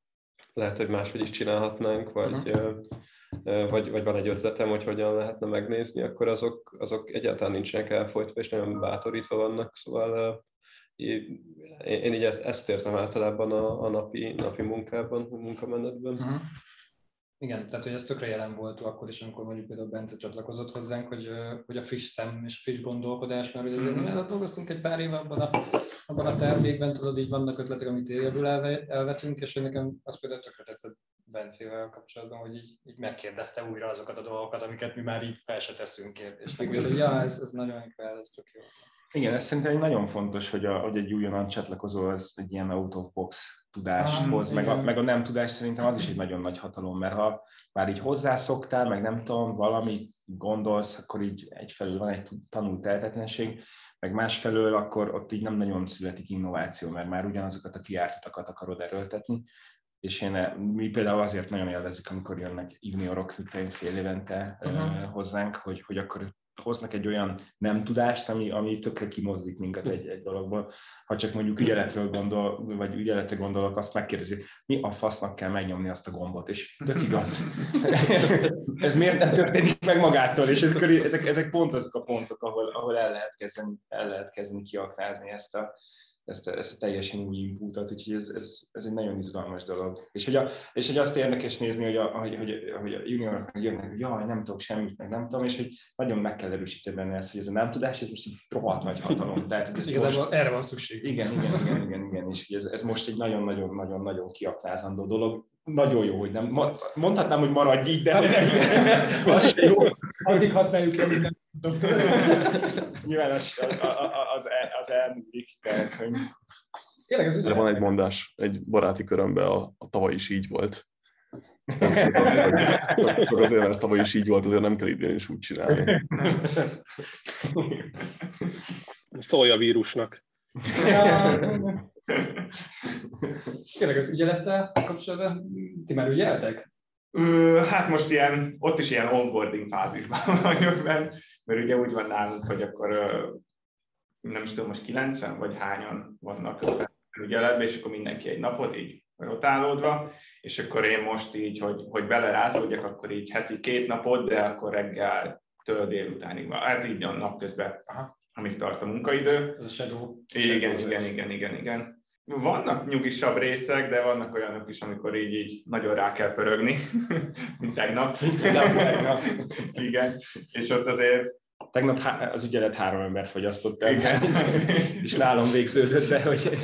lehet, hogy máshogy is csinálhatnánk, vagy, uh-huh. vagy, vagy van egy ötletem, hogy hogyan lehetne megnézni, akkor azok, azok egyáltalán nincsenek elfolytva, és nagyon bátorítva vannak, szóval én így ezt érzem általában a, a napi, napi munkában, a munkamenetben. Uh-huh. Igen, tehát hogy ez tökre jelen volt akkor is, amikor mondjuk például Bence csatlakozott hozzánk, hogy, hogy a friss szem és friss gondolkodás, mert hogy azért uh-huh. mi dolgoztunk egy pár éve abban a, abban a termékben, tudod, így vannak ötletek, amit elve, elvetünk, és nekem az például tökre tetszett Bencével kapcsolatban, hogy így, így megkérdezte újra azokat a dolgokat, amiket mi már így fel se teszünk kérdésnek. Úgyhogy ja, ez, ez nagyon kell, ez tök jó. Igen, ez szerintem nagyon fontos, hogy, a, hogy egy újonnan csatlakozó az egy ilyen out of box tudást ah, meg a, meg a nem tudás szerintem az is egy nagyon nagy hatalom, mert ha már így hozzászoktál, meg nem tudom, valami gondolsz, akkor így egyfelől van egy tanult tehetetlenség, meg másfelől akkor ott így nem nagyon születik innováció, mert már ugyanazokat a kiártatokat akarod erőltetni, és én, mi például azért nagyon élvezzük, amikor jönnek juniorok fél évente uh-huh. hozzánk, hogy, hogy akkor hoznak egy olyan nem tudást, ami, ami tökre kimozdik minket egy, egy dologból. Ha csak mondjuk ügyeletről gondol, vagy ügyeletre gondolok, azt megkérdezi, mi a fasznak kell megnyomni azt a gombot, és tök igaz. *laughs* ez miért nem történik meg magától, és ez, ezek, ezek pont azok a pontok, ahol, ahol el, lehet kezdeni, el lehet kezdeni kiaknázni ezt a, ezt a, ezt a teljesen új inputot, úgyhogy ez, ez, ez egy nagyon izgalmas dolog. És hogy, a, és hogy azt érdekes nézni, hogy a, hogy, hogy, hogy a juniorok meg jönnek, hogy jaj, nem tudok semmit, meg nem tudom, és hogy nagyon meg kell erősíteni benne ezt, hogy ez a nem tudás, ez most egy rohadt nagy hatalom. Tehát, hogy ez Igazából most, erre van szükség. Igen, igen, igen, igen, igen, és hogy ez, ez most egy nagyon-nagyon-nagyon-nagyon kiaknázandó dolog. Nagyon jó, hogy nem, mondhatnám, hogy maradj így, de *laughs* az jó. Addig használjuk el minden *laughs* Nyilván az, az, az, az elmúlik, tehát, hogy... Tényleg ez ugye... van egy mondás, egy baráti körömben a, a tavaly is így volt. Ez, ez *laughs* az, hogy azért, mert tavaly is így volt, azért nem kell idén is úgy csinálni. Szólj a vírusnak. Tényleg az ügyelettel kapcsolatban, ti már ügyeltek? Ö, hát most ilyen, ott is ilyen onboarding fázisban *laughs* vagyok benne, mert ugye úgy van nálunk, hogy akkor nem is tudom, most kilencen vagy hányan vannak felügyeletben, és akkor mindenki egy napot így rotálódva, és akkor én most így, hogy, hogy belerázódjak, akkor így heti két napot, de akkor reggel től délutánig van. Hát így a napközben, amíg tart a munkaidő. Ez a shadow. Igen, igen, igen, igen, igen. Vannak nyugisabb részek, de vannak olyanok is, amikor így, így nagyon rá kell pörögni, *laughs* mint tegnap. Igen, és ott azért Tegnap az ügyelet három embert fogyasztott el, Igen. *laughs* és nálam végződött be, hogy,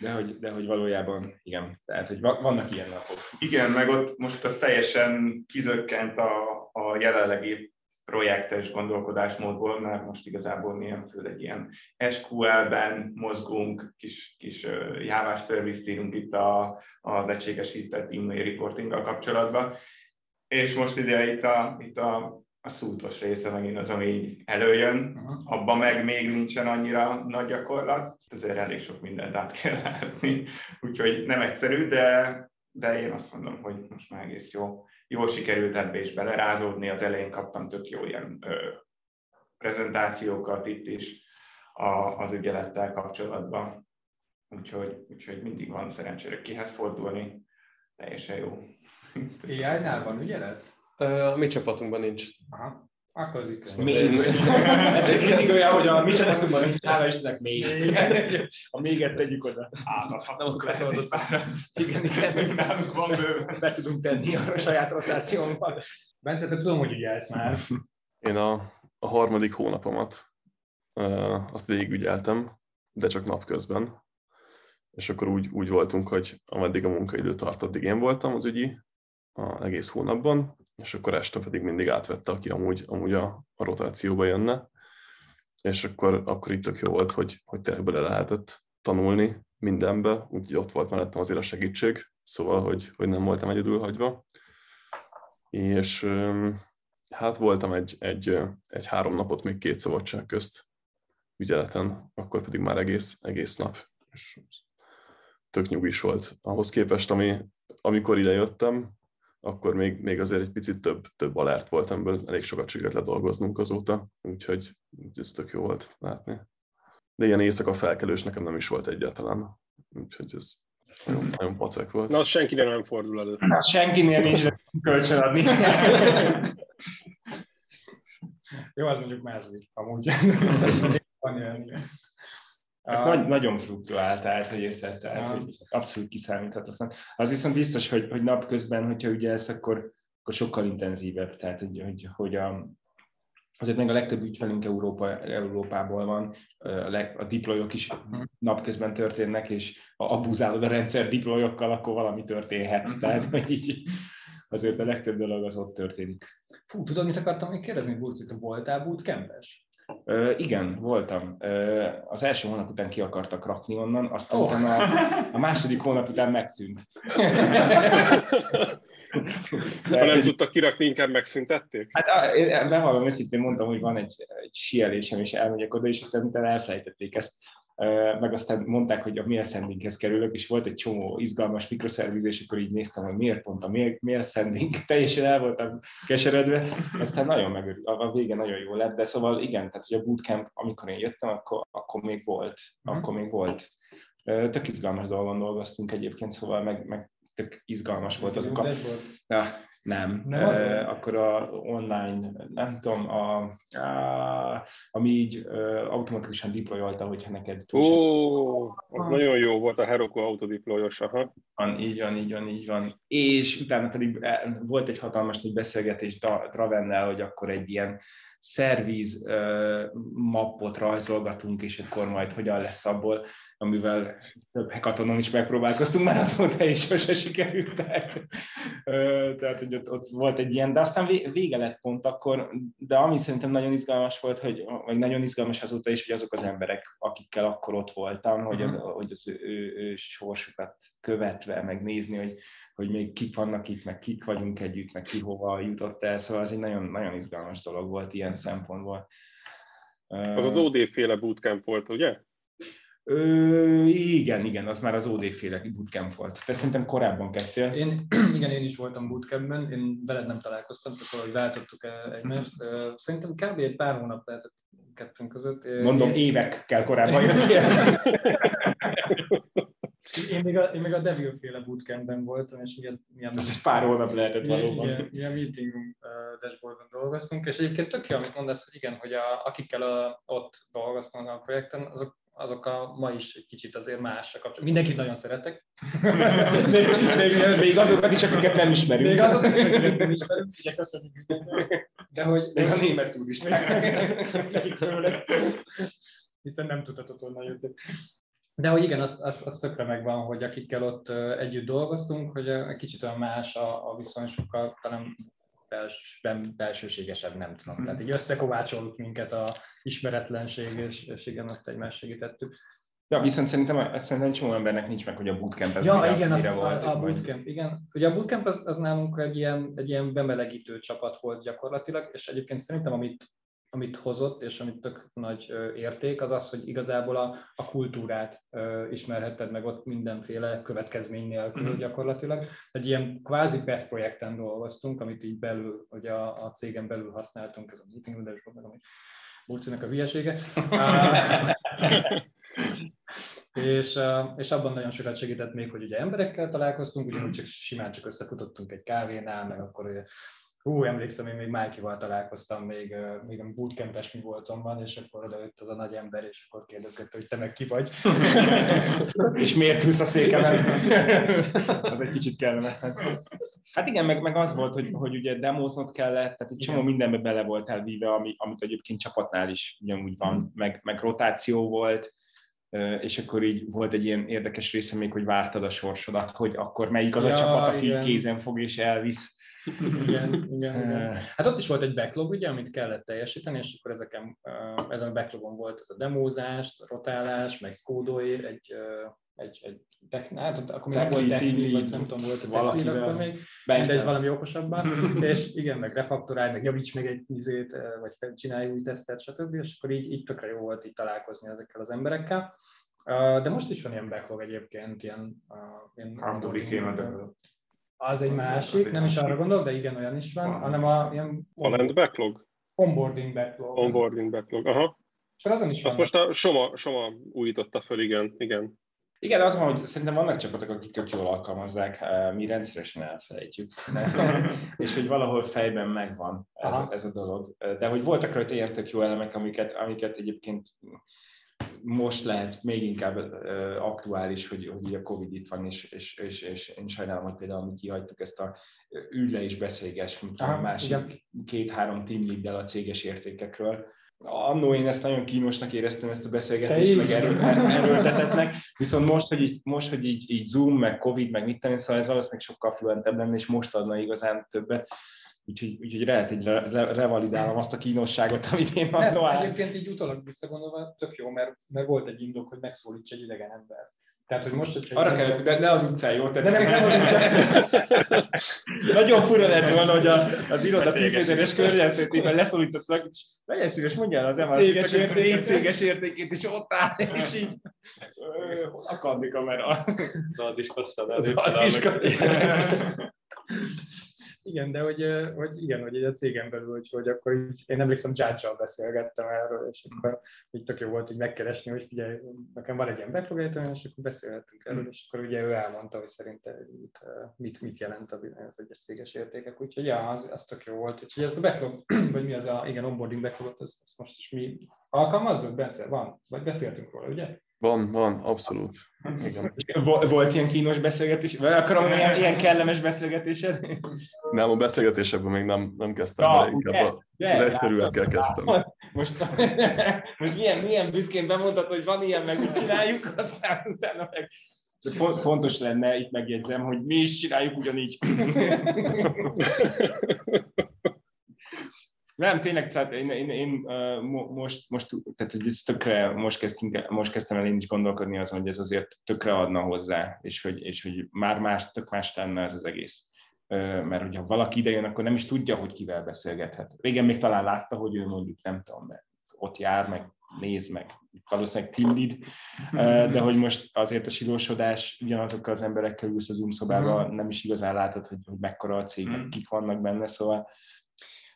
de hogy, de hogy valójában igen, tehát hogy vannak ilyen napok. Igen, meg ott most az teljesen kizökkent a, a jelenlegi projektes gondolkodásmódból, mert most igazából mi föl egy ilyen SQL-ben mozgunk, kis, kis jávás szervizt írunk itt a, az egységesített e-mail reportinggal kapcsolatban, és most ide itt a, itt a, a szútos része megint az, ami így előjön, uh-huh. abban meg még nincsen annyira nagy gyakorlat, ezért elég sok mindent át kell látni, *laughs* úgyhogy nem egyszerű, de, de én azt mondom, hogy most már egész jó jól sikerült ebbe is belerázódni, az elején kaptam tök jó ilyen ö, prezentációkat itt is a, az ügyelettel kapcsolatban, úgyhogy, úgyhogy mindig van szerencsére kihez fordulni, teljesen jó. AI-nál van ügyelet? A mi csapatunkban nincs. Aha. Akkor az itt még. Ez mindig olyan, hogy a mi csapatunkban az hála Istennek még. A méget tegyük oda. Állathatunk lehet Igen, igen. Nálunk van bőven. Be tudunk tenni a saját rotációnkat. Bence, te tudom, hogy ügyelsz már. Én a, a harmadik hónapomat azt végigügyeltem, de csak napközben. És akkor úgy, úgy voltunk, hogy ameddig a munkaidő tart, addig én voltam az ügyi, a egész hónapban, és akkor este pedig mindig átvette, aki amúgy, amúgy a, a rotációba jönne, és akkor, akkor itt tök jó volt, hogy, hogy tényleg bele lehetett tanulni mindenbe, úgyhogy ott volt mellettem azért a segítség, szóval, hogy, hogy nem voltam egyedül hagyva. És hát voltam egy, egy, egy három napot még két szabadság közt ügyeleten, akkor pedig már egész, egész nap, és tök nyugis volt. Ahhoz képest, ami, amikor ide jöttem, akkor még, még azért egy picit több, több alert volt, amiből elég sokat sikerült ledolgoznunk azóta, úgyhogy ez tök jó volt látni. De ilyen éjszaka felkelős nekem nem is volt egyáltalán, úgyhogy ez nagyon, nagyon pacek volt. Na, az senkinél nem fordul elő. Na, senkinél nincs kölcsönadni. jó, az mondjuk mázlik, amúgy. Van *laughs* ilyen, ez nagy, nagyon fluktuál, tehát, hogy érted, tehát, hogy abszolút kiszámíthatatlan. Az viszont biztos, hogy, hogy napközben, hogyha ügyelsz, akkor, akkor sokkal intenzívebb, tehát, hogy, hogy, hogy a, azért meg a legtöbb ügyfelünk Európa, Európából van, a, leg, a diployok is napközben történnek, és ha abuzálod a rendszer diployokkal, akkor valami történhet. Mhm. Tehát, hogy így azért a legtöbb dolog az ott történik. Fú, tudod, mit akartam még kérdezni, Burci, te voltál bootcampes? Ö, igen, voltam. Ö, az első hónap után ki akartak rakni onnan, aztán oh. a, a második hónap után megszűnt. ha nem tudtak kirakni, inkább megszüntették? Hát bevallom őszintén mondtam, hogy van egy, egy sielésem, és elmegyek oda, és aztán utána elfelejtették ezt meg aztán mondták, hogy a mail sendinghez kerülök, és volt egy csomó izgalmas mikroszervizés, akkor így néztem, hogy miért pont a mail, mail sending, *laughs* teljesen el voltam keseredve, aztán nagyon megörült, a vége nagyon jó lett, de szóval igen, tehát hogy a bootcamp, amikor én jöttem, akkor, akkor még volt, mm. akkor még volt. Tök izgalmas dolgon dolgoztunk egyébként, szóval meg, meg tök izgalmas volt azok a... Ja, nem. nem uh, akkor a online, nem tudom, a, a, ami így uh, automatikusan deployolta, hogyha neked... Ó, oh, az ah. nagyon jó volt a Heroku autodeployos, aha. Van, így van, így van, így van. És utána pedig eh, volt egy hatalmas nagy beszélgetés Dravennel, hogy akkor egy ilyen szerviz mappot rajzolgatunk, és akkor majd hogyan lesz abból amivel több hekatonon is megpróbálkoztunk, már azóta is sose sikerült. Tehát, tehát hogy ott, ott, volt egy ilyen, de aztán vége lett pont akkor, de ami szerintem nagyon izgalmas volt, hogy, vagy nagyon izgalmas azóta is, hogy azok az emberek, akikkel akkor ott voltam, hogy, uh-huh. hogy az ő, ő, ő sorsukat követve, megnézni, hogy, hogy még kik vannak itt, meg kik vagyunk együtt, meg ki hova jutott el, szóval ez egy nagyon, nagyon izgalmas dolog volt ilyen szempontból. Az az OD féle bootcamp volt, ugye? Ö, igen, igen, az már az OD féle bootcamp volt. Te szerintem korábban kezdtél. Én, *clears throat* igen, én is voltam bootcampben, én veled nem találkoztam, tehát hogy váltottuk egymást. Szerintem kb. egy pár hónap lehetett kettőnk között. Mondom, én... évekkel korábban *laughs* jöttél. Én még a, én még a Devil féle bootcampben voltam, és ilyen, ilyen Ez egy pár hónap lehetett valóban. Ilyen, ilyen meeting room uh, dashboardon dolgoztunk, és egyébként tök jó, amit mondasz, hogy igen, hogy a, akikkel a, ott dolgoztam a projekten, azok azok a ma is egy kicsit azért másra kapcsolatban. Mindenkit nagyon szeretek. *laughs* még, még, még azokat is, akiket nem ismerünk. Még azokat is, akiket nem ismerünk. Ugye köszönjük De hogy... Még a német is. *laughs* Hiszen nem tudhatott volna jöttek. De hogy igen, az, az, az tökre megvan, hogy akikkel ott együtt dolgoztunk, hogy egy kicsit olyan más a, a viszony, sokkal talán bels, belsőségesebb, nem tudom. Mm. Tehát így összekovácsoltuk minket a ismeretlenség, és, és igen, ott egymást segítettük. Ja, viszont szerintem, szerintem csomó embernek nincs meg, hogy a bootcamp ez ja, mire, igen, mire volt. A, a bootcamp, igen. Ugye a bootcamp az, az nálunk egy ilyen, egy ilyen bemelegítő csapat volt gyakorlatilag, és egyébként szerintem, amit amit hozott, és amit tök nagy érték, az az, hogy igazából a, a kultúrát ismerhetted meg ott mindenféle következmény nélkül mm. gyakorlatilag. Egy ilyen kvázi pet projekten dolgoztunk, amit így belül, hogy a, a cégen belül használtunk, ez a meeting room meg ami Bulcinak a hülyesége. *laughs* *laughs* és, és abban nagyon sokat segített még, hogy ugye emberekkel találkoztunk, ugyanúgy csak simán csak összefutottunk egy kávénál, meg akkor Hú, emlékszem, én még Májkival találkoztam, még, még a bootcampes mi voltam van, és akkor oda jött az a nagy ember, és akkor kérdezgette, hogy te meg ki vagy. *laughs* és miért húsz a székemen? *laughs* az egy kicsit kellemetlen. Hát igen, meg, meg az volt, hogy, hogy ugye demóznod kellett, tehát egy csomó mindenbe bele voltál víve, ami, amit egyébként csapatnál is ugyanúgy van, mm. meg, meg rotáció volt, és akkor így volt egy ilyen érdekes része még, hogy vártad a sorsodat, hogy akkor melyik az ja, a csapat, aki igen. kézen fog és elvisz igen, igen, *laughs* igen. Hát ott is volt egy backlog, ugye, amit kellett teljesíteni, és akkor ezeken, ezen a backlogon volt ez a demózás, rotálás, meg kódolj, egy, egy, egy tech, hát akkor még nem volt technik, vagy nem tudom, volt a valaki akkor még, mindegy valami okosabbá, *laughs* és igen, meg refaktorálj, meg javíts meg egy izét, vagy csinálj új tesztet, stb. És akkor így, így tökre jó volt így találkozni ezekkel az emberekkel. De most is van ilyen backlog egyébként, ilyen... ilyen How az egy másik, nem is arra gondolok, de igen, olyan is van, hanem a ilyen... Talent backlog? Onboarding backlog. Onboarding backlog, aha. És azon is Azt most a Soma, Soma újította föl, igen, igen. Igen, az van, hogy szerintem vannak csapatok, akik tök jól alkalmazzák, eh, mi rendszeresen elfelejtjük, *laughs* és hogy valahol fejben megvan ez, ez a dolog. De hogy voltak rajta ilyen tök jó elemek, amiket, amiket egyébként most lehet még inkább aktuális, hogy, hogy a Covid itt van, és, és, és, és én sajnálom, hogy például mi kihagytuk ezt a ülj és beszélgess, mint a másik két-három team a céges értékekről. Annó én ezt nagyon kínosnak éreztem, ezt a beszélgetést, meg erő, erőltetetnek, viszont most, hogy, így, most, hogy így, így Zoom, meg Covid, meg mit tenni, szóval ez valószínűleg sokkal fluentebb lenne, és most adna igazán többet. Úgyhogy, úgyhogy lehet, hogy re, re, revalidálom azt a kínosságot, amit én mondom. Egyébként így utólag visszagondolva tök jó, mert, mert volt egy indok, hogy megszólíts egy idegen ember. Tehát, hogy most, hogyha... Arra kell, de ne az utcán, jó? Tehát de nem, nem az *laughs* utcán. Nagyon fura lett volna, hogy a, az iroda tízézeres környezetében leszólítasz valakit, és legyen szíves, mondjál az MR céges, érték, céges értékét, és ott áll, és így a kandi kamera. Zad is passzal igen, de hogy, hogy igen, hogy a cégem belül, hogy, hogy akkor így, én emlékszem, judge beszélgettem erről, és akkor így tök jó volt hogy megkeresni, hogy figyelj, nekem van egy ilyen backlog és akkor beszélhettünk erről, és akkor ugye ő elmondta, hogy szerinte mit, mit, mit jelent az egyes céges értékek, úgyhogy ja, az, az tök jó volt. Úgyhogy ezt a backlog, *clears throat* vagy mi az a, igen, onboarding backlogot, azt, azt most is mi alkalmazzuk, Bence? Van? Vagy beszéltünk róla, ugye? Van, van, abszolút. Igen. Volt ilyen kínos beszélgetés? Vagy akarom ilyen, ilyen kellemes beszélgetésed? Nem, a beszélgetésekben még nem, nem kezdtem ja, bele, inkább a, az egyszerűekkel kezdtem. Most, *laughs* most milyen, milyen büszkén bemondhatod, hogy van ilyen, meg mit csináljuk, aztán utána meg... De fontos lenne, itt megjegyzem, hogy mi is csináljuk ugyanígy. *laughs* Nem, tényleg, tehát én, én, én most, most, tehát ez tökre, most, kezdtünk, most kezdtem el én is gondolkodni azon, hogy ez azért tökre adna hozzá, és hogy, és hogy már más, tök más lenne ez az egész. Mert hogyha valaki idejön, akkor nem is tudja, hogy kivel beszélgethet. Régen még talán látta, hogy ő mondjuk, nem tudom, mert ott jár, meg nézd meg, valószínűleg Tindid, de hogy most azért a silósodás ugyanazokkal az emberekkel ülsz az Zoom szobában, Mhm. nem is igazán látod, hogy, hogy mekkora a cég, Mhm. kik vannak benne, szóval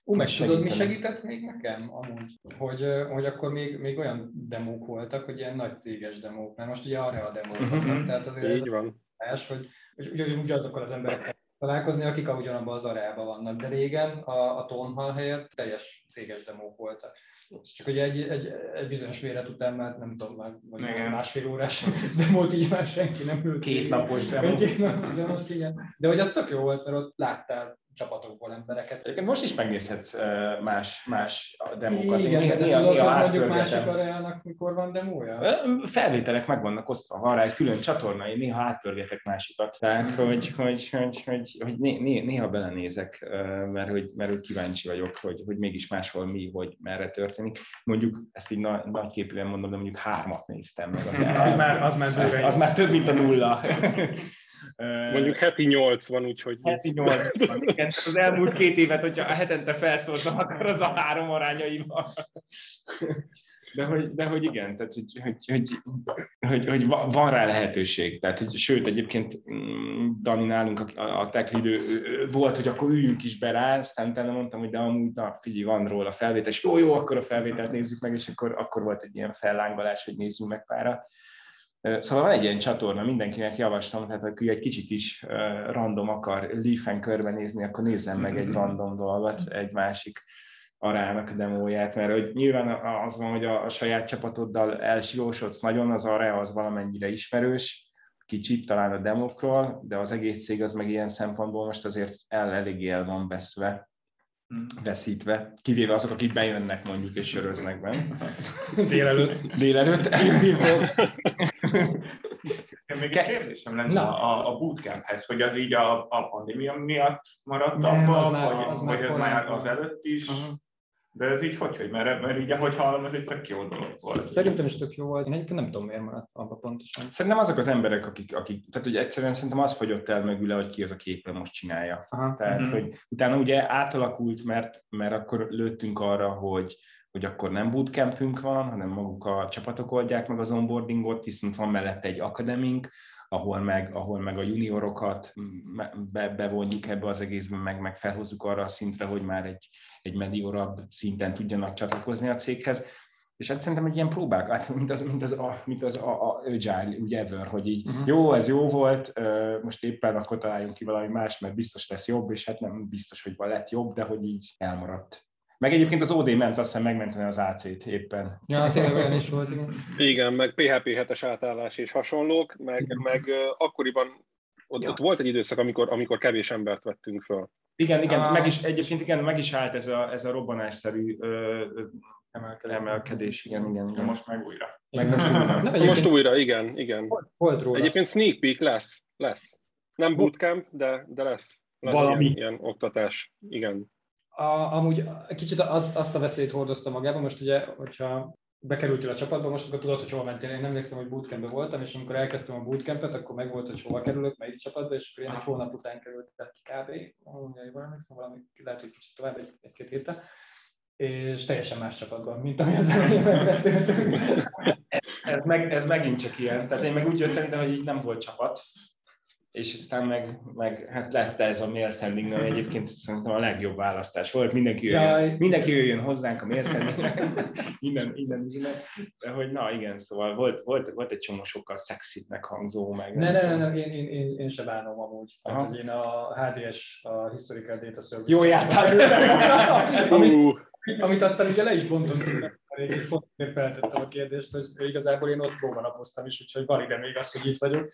Ú, meg tudod, mi segített még nekem amúgy? Hogy, hogy akkor még, még olyan demók voltak, hogy ilyen nagy céges demók, mert most ugye arra a demók vannak, tehát azért ez Így van. más, hogy, hogy ugye, ugye azokkal az emberekkel találkozni, akik ugyanabban az areában vannak, de régen a, a tonhal helyett teljes céges demók voltak. És csak ugye egy, egy, egy bizonyos méret után már nem tudom, már vagy Igen. másfél órás *laughs* demót így már senki nem ült. két napos demo. Egy két napos demót, igen. De hogy az tök jó volt, mert ott láttál csapatokból embereket. Egyébként most is megnézhetsz más, más demókat. Én Igen, néha- de tudod, hogy mondjuk másik areának mikor van demója? Felvételek meg vannak osztva, van rá egy külön csatorna, én néha átpörgetek másikat, tehát hogy, hogy, hogy, hogy, hogy né, né, néha belenézek, mert hogy, mert hogy kíváncsi vagyok, hogy, hogy mégis máshol mi, hogy merre történik. Mondjuk ezt így na, nagyképűen mondom, de mondjuk hármat néztem meg. Az, *laughs* Az már, az már az már több, mint a nulla. *laughs* Mondjuk heti 80, úgyhogy Heti 80. Igen, *laughs* az elmúlt két évet, hogyha hetente felszóltam, akkor az a három arányaival. De hogy, de hogy igen, tehát hogy, hogy, hogy, hogy, hogy va- van rá lehetőség. Tehát, hogy, sőt, egyébként mm, Dani nálunk a, a tech lead, ő- ő- volt, hogy akkor üljünk is be rá, aztán utána mondtam, hogy de amúgy, na, figyelj, van róla felvétel, és jó, jó, akkor a felvételt nézzük meg, és akkor, akkor volt egy ilyen fellángolás, hogy nézzünk meg párat. Szóval van egy ilyen csatorna, mindenkinek javaslom, tehát aki egy kicsit is random akar Leaf-en körbenézni, akkor nézzen meg egy random dolgot, egy másik arának demóját, mert hogy nyilván az van, hogy a, a saját csapatoddal elsilósodsz nagyon, az ará az valamennyire ismerős, kicsit talán a demokról, de az egész cég az meg ilyen szempontból most azért el, eléggé el van veszve, veszítve, kivéve azok, akik bejönnek mondjuk és söröznek benne. *laughs* Délelőtt. Délelőtt. Még egy kérdésem lenne Na. a, a bootcamphez, hogy az így a, a pandémia miatt maradt Nem, abba, az már- vagy, az már vagy az korábban. már az előtt is. Aha. De ez így hogy, hogy mert, mert így ahogy hallom, ez egy tök jó dolog volt. Szerintem is tök jó volt. Én egyébként nem tudom, miért maradt abba pontosan. Szerintem azok az emberek, akik, akik tehát hogy egyszerűen szerintem az fogyott el mögül, hogy ki az a képen most csinálja. Aha. Tehát, Mhm. uh-huh. hogy utána ugye átalakult, mert, mert akkor lőttünk arra, hogy, hogy akkor nem bootcampünk van, hanem maguk a csapatok oldják meg az onboardingot, viszont van mellette egy akademink, ahol meg, ahol meg a juniorokat be, bevonjuk ebbe az egészbe, meg, meg felhozzuk arra a szintre, hogy már egy, egy mediorabb szinten tudjanak csatlakozni a céghez. És hát szerintem egy ilyen próbák, hát mint az, mint az, a, mint az a, a Agile, úgy ever, hogy így Mhm. jó, ez jó volt, most éppen akkor találjunk ki valami más, mert biztos lesz jobb, és hát nem biztos, hogy lett jobb, de hogy így elmaradt. Meg egyébként az OD ment, azt hiszem megmenteni az AC-t éppen. Ja, tényleg olyan is volt, igen. Igen, meg PHP 7-es átállás és hasonlók, meg, meg akkoriban ott, Ja. ott volt egy időszak, amikor, amikor kevés embert vettünk föl. Igen, igen, Ah. meg is, egyébként igen, meg is állt ez a, ez a robbanásszerű ö, Emelkedés. emelkedés, igen, igen. De igen. most meg újra. meg most *laughs* újra. Nem, Most újra, igen, igen. volt, volt róla. Egyébként sneak peek lesz, lesz. Nem bootcamp, de, de lesz. lesz Valami. Ilyen, ilyen oktatás, igen. A, amúgy kicsit az, azt a veszélyt hordozta magában, most ugye, hogyha bekerültél a csapatba, most akkor tudod, hogy hol mentél. Én nem emlékszem, hogy bootcampben voltam, és amikor elkezdtem a bootcampet, akkor meg volt, hogy hova kerülök, melyik csapatba, és akkor én egy hónap után kerültem ki kb. Jól emlékszem, valami, lehet, hogy kicsit tovább, egy, egy-két héttel és teljesen más csapatban, mint ami az elején megbeszéltünk. ez, meg, ez megint csak ilyen. Tehát én meg úgy jöttem ide, hogy így nem volt csapat, és aztán meg, meg hát lett ez a mail sending, ami egyébként szerintem a legjobb választás volt. Mindenki jöjjön, Jaj. mindenki jöjjön hozzánk a mail sendingre, minden, minden, minden. De hogy na igen, szóval volt, volt, volt egy csomó sokkal szexitnek hangzó meg. Ne, ne, ne, ne én, én, én, én se bánom amúgy. Aha. hogy én a HDS, a Historical Data Service. Jó jártál. *laughs* amit aztán ugye le is bontottunk, is pont feltettem a kérdést, hogy igazából én ott próbanapoztam is, úgyhogy van ide még az, hogy itt vagyok.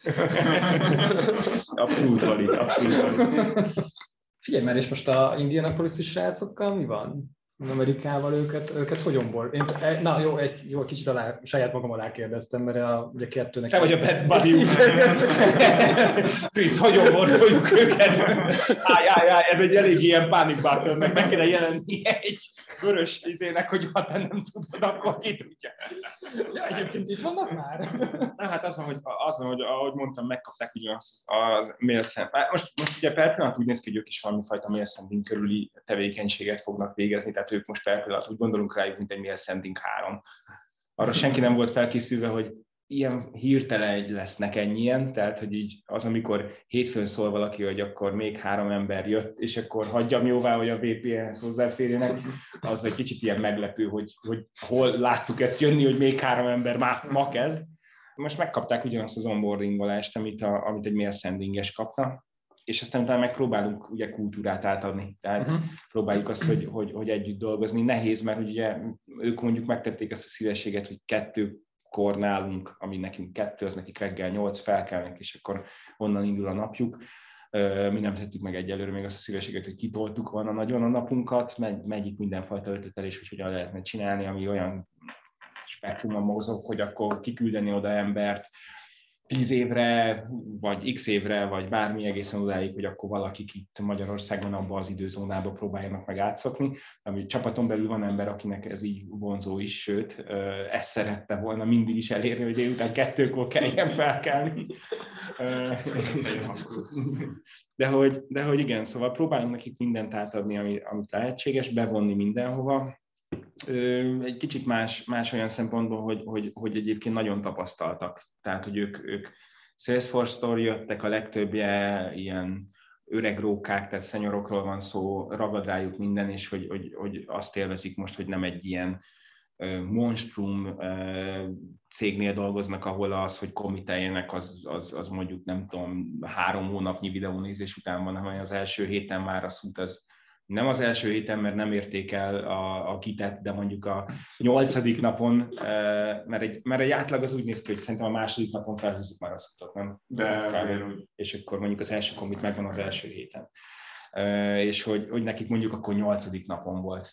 *laughs* abszolút valid, abszolút valid. Figyelj már, és most a Indianapolis-i srácokkal mi van? Amerikával őket, őket hogy ombol? Én, na jó, egy, jó, kicsit alá, saját magam alá kérdeztem, mert a, ugye kettőnek... Te vagy a bad buddy Krisz, hogy orvoljuk őket? Áj, áj, áj, ez egy elég ilyen panic button, meg meg kéne jelenni egy vörös izének, hogy ha te nem tudod, akkor ki tudja. Ja, egyébként itt vannak már. Na hát az hogy, az hogy ahogy mondtam, megkapták ugyanazt az mail send. Most, most ugye per pillanat úgy néz ki, hogy ők is valami fajta mail sending körüli tevékenységet fognak végezni, tehát ők most per úgy gondolunk rájuk, mint egy mail sending 3 arra senki nem volt felkészülve, hogy ilyen hirtelen lesznek ennyien, tehát hogy így az, amikor hétfőn szól valaki, hogy akkor még három ember jött, és akkor hagyjam jóvá, hogy a VPN-hez hozzáférjenek, az egy kicsit ilyen meglepő, hogy, hogy hol láttuk ezt jönni, hogy még három ember már ma kezd. Most megkapták ugyanazt az onboardingolást, amit, a, amit egy mail sendinges kapna, és aztán utána megpróbálunk ugye kultúrát átadni. Tehát uh-huh. próbáljuk azt, hogy, hogy, hogy együtt dolgozni. Nehéz, mert ugye ők mondjuk megtették ezt a szívességet, hogy kettő kor nálunk, ami nekünk kettő, az nekik reggel nyolc felkelnek, és akkor onnan indul a napjuk. Mi nem tettük meg egyelőre még azt a szívességet, hogy kitoltuk volna nagyon a napunkat, megy, megy itt mindenfajta ötletelés, hogy hogyan lehetne csinálni, ami olyan spektrumon mozog, hogy akkor kiküldeni oda embert, tíz évre, vagy x évre, vagy bármi egészen odáig, hogy akkor valakik itt Magyarországon abban az időzónában próbáljanak meg átszokni. Ami csapaton belül van ember, akinek ez így vonzó is, sőt, ezt szerette volna mindig is elérni, hogy délután kettőkor kelljen felkelni. De hogy, de hogy igen, szóval próbálunk nekik mindent átadni, amit lehetséges, bevonni mindenhova, egy kicsit más, más olyan szempontból, hogy, hogy, hogy egyébként nagyon tapasztaltak. Tehát, hogy ők, ők Salesforce-tól jöttek, a legtöbbje ilyen öreg rókák, tehát szenyorokról van szó, ragad rájuk minden, és hogy, hogy, hogy azt élvezik most, hogy nem egy ilyen monstrum cégnél dolgoznak, ahol az, hogy komiteljenek, az, az, az mondjuk nem tudom, három hónapnyi videónézés után van, hanem az első héten már a szút az nem az első héten, mert nem érték el a, a kitet, de mondjuk a nyolcadik napon, mert egy, mert egy átlag az úgy néz ki, hogy szerintem a második napon felhúzzuk már a szutot, nem? De És akkor mondjuk az első kombit megvan az első héten és hogy, hogy nekik mondjuk akkor nyolcadik napon volt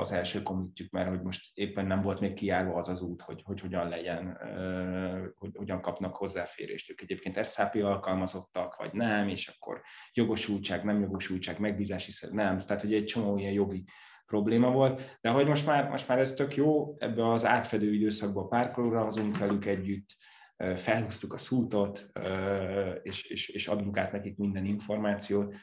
az első kommentjük, mert hogy most éppen nem volt még kijárva az az út, hogy, hogy hogyan legyen, hogy hogyan kapnak hozzáférést. Ők. Egyébként SAP alkalmazottak, vagy nem, és akkor jogosultság, nem jogosultság, megbízási szer, nem, tehát hogy egy csomó ilyen jogi probléma volt, de hogy most már, most már ez tök jó, ebbe az átfedő időszakban párkolóra hozunk velük együtt, felhúztuk a szútot, és, és, és adunk át nekik minden információt,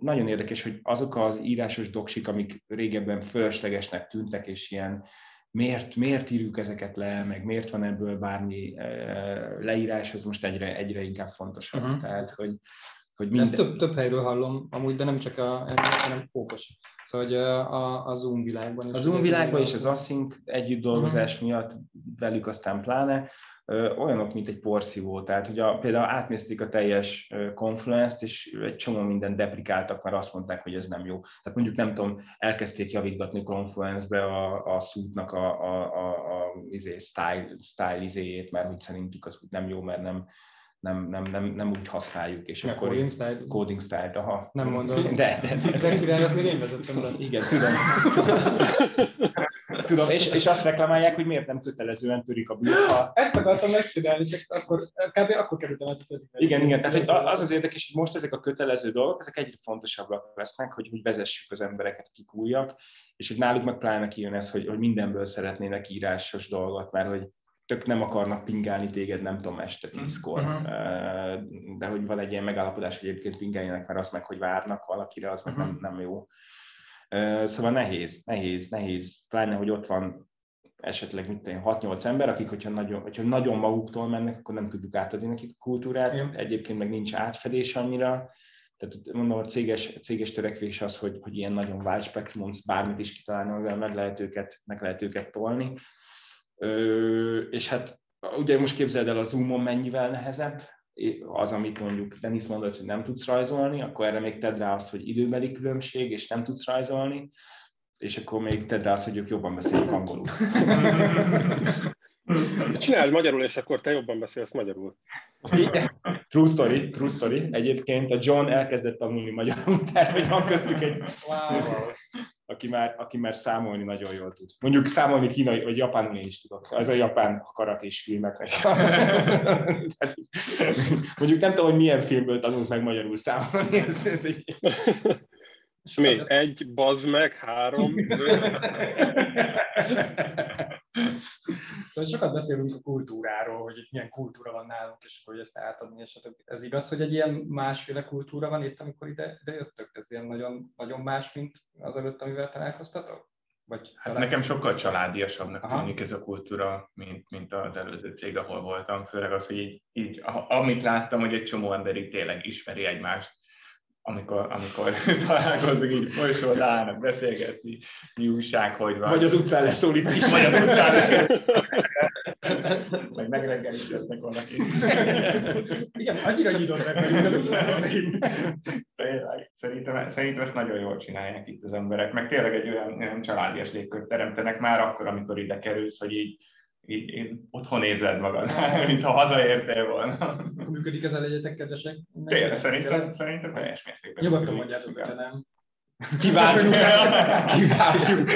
nagyon érdekes, hogy azok az írásos doksik, amik régebben fölöslegesnek tűntek, és ilyen miért, miért írjuk ezeket le, meg miért van ebből bármi leírás, az most egyre, egyre inkább fontosabb. Uh-huh. Tehát, hogy, hogy minden... Ezt több, több helyről hallom, amúgy, de nem csak a, hanem fókusz. Szóval hogy a, a Zoom világban is. A Zoom világban és az Async együtt dolgozás uh-huh. miatt velük aztán pláne, olyanok, mint egy porszívó. Tehát, hogy a, például átnézték a teljes Confluence-t, és egy csomó mindent deplikáltak, mert azt mondták, hogy ez nem jó. Tehát mondjuk nem tudom, elkezdték javítgatni Confluence-be a, a suite-nak a, a, a, a izé, style, style izéjét, mert úgy szerintük az nem jó, mert nem, nem, nem, nem, nem úgy használjuk. És akkor coding style? Coding style, aha. Nem mondom. *laughs* De, de, de. de király, azt még én vezettem be. Igen, tudom. *laughs* tudom, és, és azt reklamálják, hogy miért nem kötelezően törik a bűt. Ezt akartam megcsinálni, csak akkor, kb. akkor kerültem át a Igen, igen, tehát az az érdekes, hogy most ezek a kötelező dolgok, ezek egyre fontosabbak lesznek, hogy, hogy vezessük az embereket, akik újak, és hogy náluk meg pláne kijön ez, hogy, hogy mindenből szeretnének írásos dolgot, mert hogy tök nem akarnak pingálni téged, nem tudom, este mhm. tízkor, uh-huh. de hogy van egy ilyen megállapodás, hogy egyébként pingáljanak, mert azt meg, hogy várnak valakire, az meg uh-huh. nem, nem jó. Szóval nehéz, nehéz, nehéz, pláne, hogy ott van esetleg mit 6-8 ember, akik, hogyha nagyon, hogyha nagyon maguktól mennek, akkor nem tudjuk átadni nekik a kultúrát, Igen. egyébként meg nincs átfedés annyira, tehát mondom, a céges, céges törekvés az, hogy, hogy ilyen nagyon wide spektrumon bármit is kitalálni, meg lehet őket, meg lehet őket tolni, és hát ugye most képzeld el a Zoomon mennyivel nehezebb, az, amit mondjuk Denis mondott, hogy nem tudsz rajzolni, akkor erre még tedd rá azt, hogy időbeli különbség, és nem tudsz rajzolni, és akkor még tedd rá azt, hogy ők jobban beszélnek angolul. *laughs* Csináld magyarul, és akkor te jobban beszélsz magyarul. Igen. True story, true story. Egyébként a John elkezdett tanulni magyarul, tehát hogy van köztük egy, wow aki már, aki már számolni nagyon jól tud. Mondjuk számolni kínai, vagy japánul én is tudok. Ez a japán karatés filmeknek. *laughs* mondjuk nem tudom, hogy milyen filmből tanult meg magyarul számolni. Ez, ez egy... És mi? Egy, bazd meg, három. *laughs* Szóval sokat beszélünk a kultúráról, hogy itt milyen kultúra van nálunk, és hogy ezt átadni, és ez igaz, hogy egy ilyen másféle kultúra van itt, amikor ide, ide jöttök? Ez ilyen nagyon, nagyon más, mint az előtt, amivel találkoztatok? Vagy Hát nekem sokkal családiasabbnak Aha. tűnik ez a kultúra, mint, mint az előző cég, ahol voltam. Főleg az, hogy így, így amit láttam, hogy egy csomó ember így tényleg ismeri egymást, amikor, amikor *laughs* találkozunk, így folyosón állnak beszélgetni, mi újság, hogy van. Vagy az utcán leszólít is. Vagy az utcán lesz. Meg megreggelítettek valakit. Igen, annyira nyitott meg velünk az utcán. Tényleg, szerintem, szerintem ezt nagyon jól csinálják itt az emberek, meg tényleg egy olyan, olyan családias légkört teremtenek már akkor, amikor ide kerülsz, hogy így, így, így otthon érzed magad, *laughs* mintha hazaértél volna. Akkor működik ez a legyetek kedvesek? Tényleg, szerintem, szerintem teljes mértékben. Nyugodtan mondjátok, hogyha nem. *laughs* Kivárjuk. *laughs* Kivárjuk.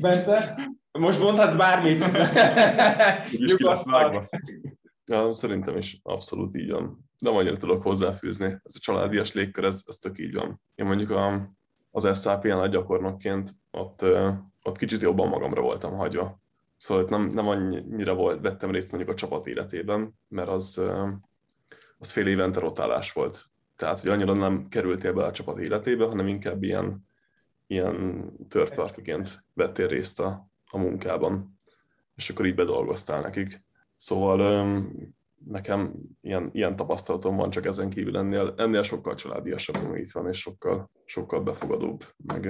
Bence? Most mondhatsz bármit. Úgyis ki lesz Nyugodtan. vágva. Ja, szerintem is abszolút így van. De annyira tudok hozzáfűzni. Ez a családias légkör, ez, ez tök így van. Én mondjuk a, az SAP-n a gyakornokként ott, ott kicsit jobban magamra voltam hagyva. Szóval nem, nem annyira volt, vettem részt mondjuk a csapat életében, mert az, az fél évente rotálás volt. Tehát, hogy annyira nem kerültél be a csapat életébe, hanem inkább ilyen, ilyen third partyként vettél részt a, a munkában, és akkor így bedolgoztál nekik. Szóval nekem ilyen, ilyen tapasztalatom van, csak ezen kívül ennél, ennél sokkal családiasabb, ami itt van, és sokkal, sokkal befogadóbb. Meg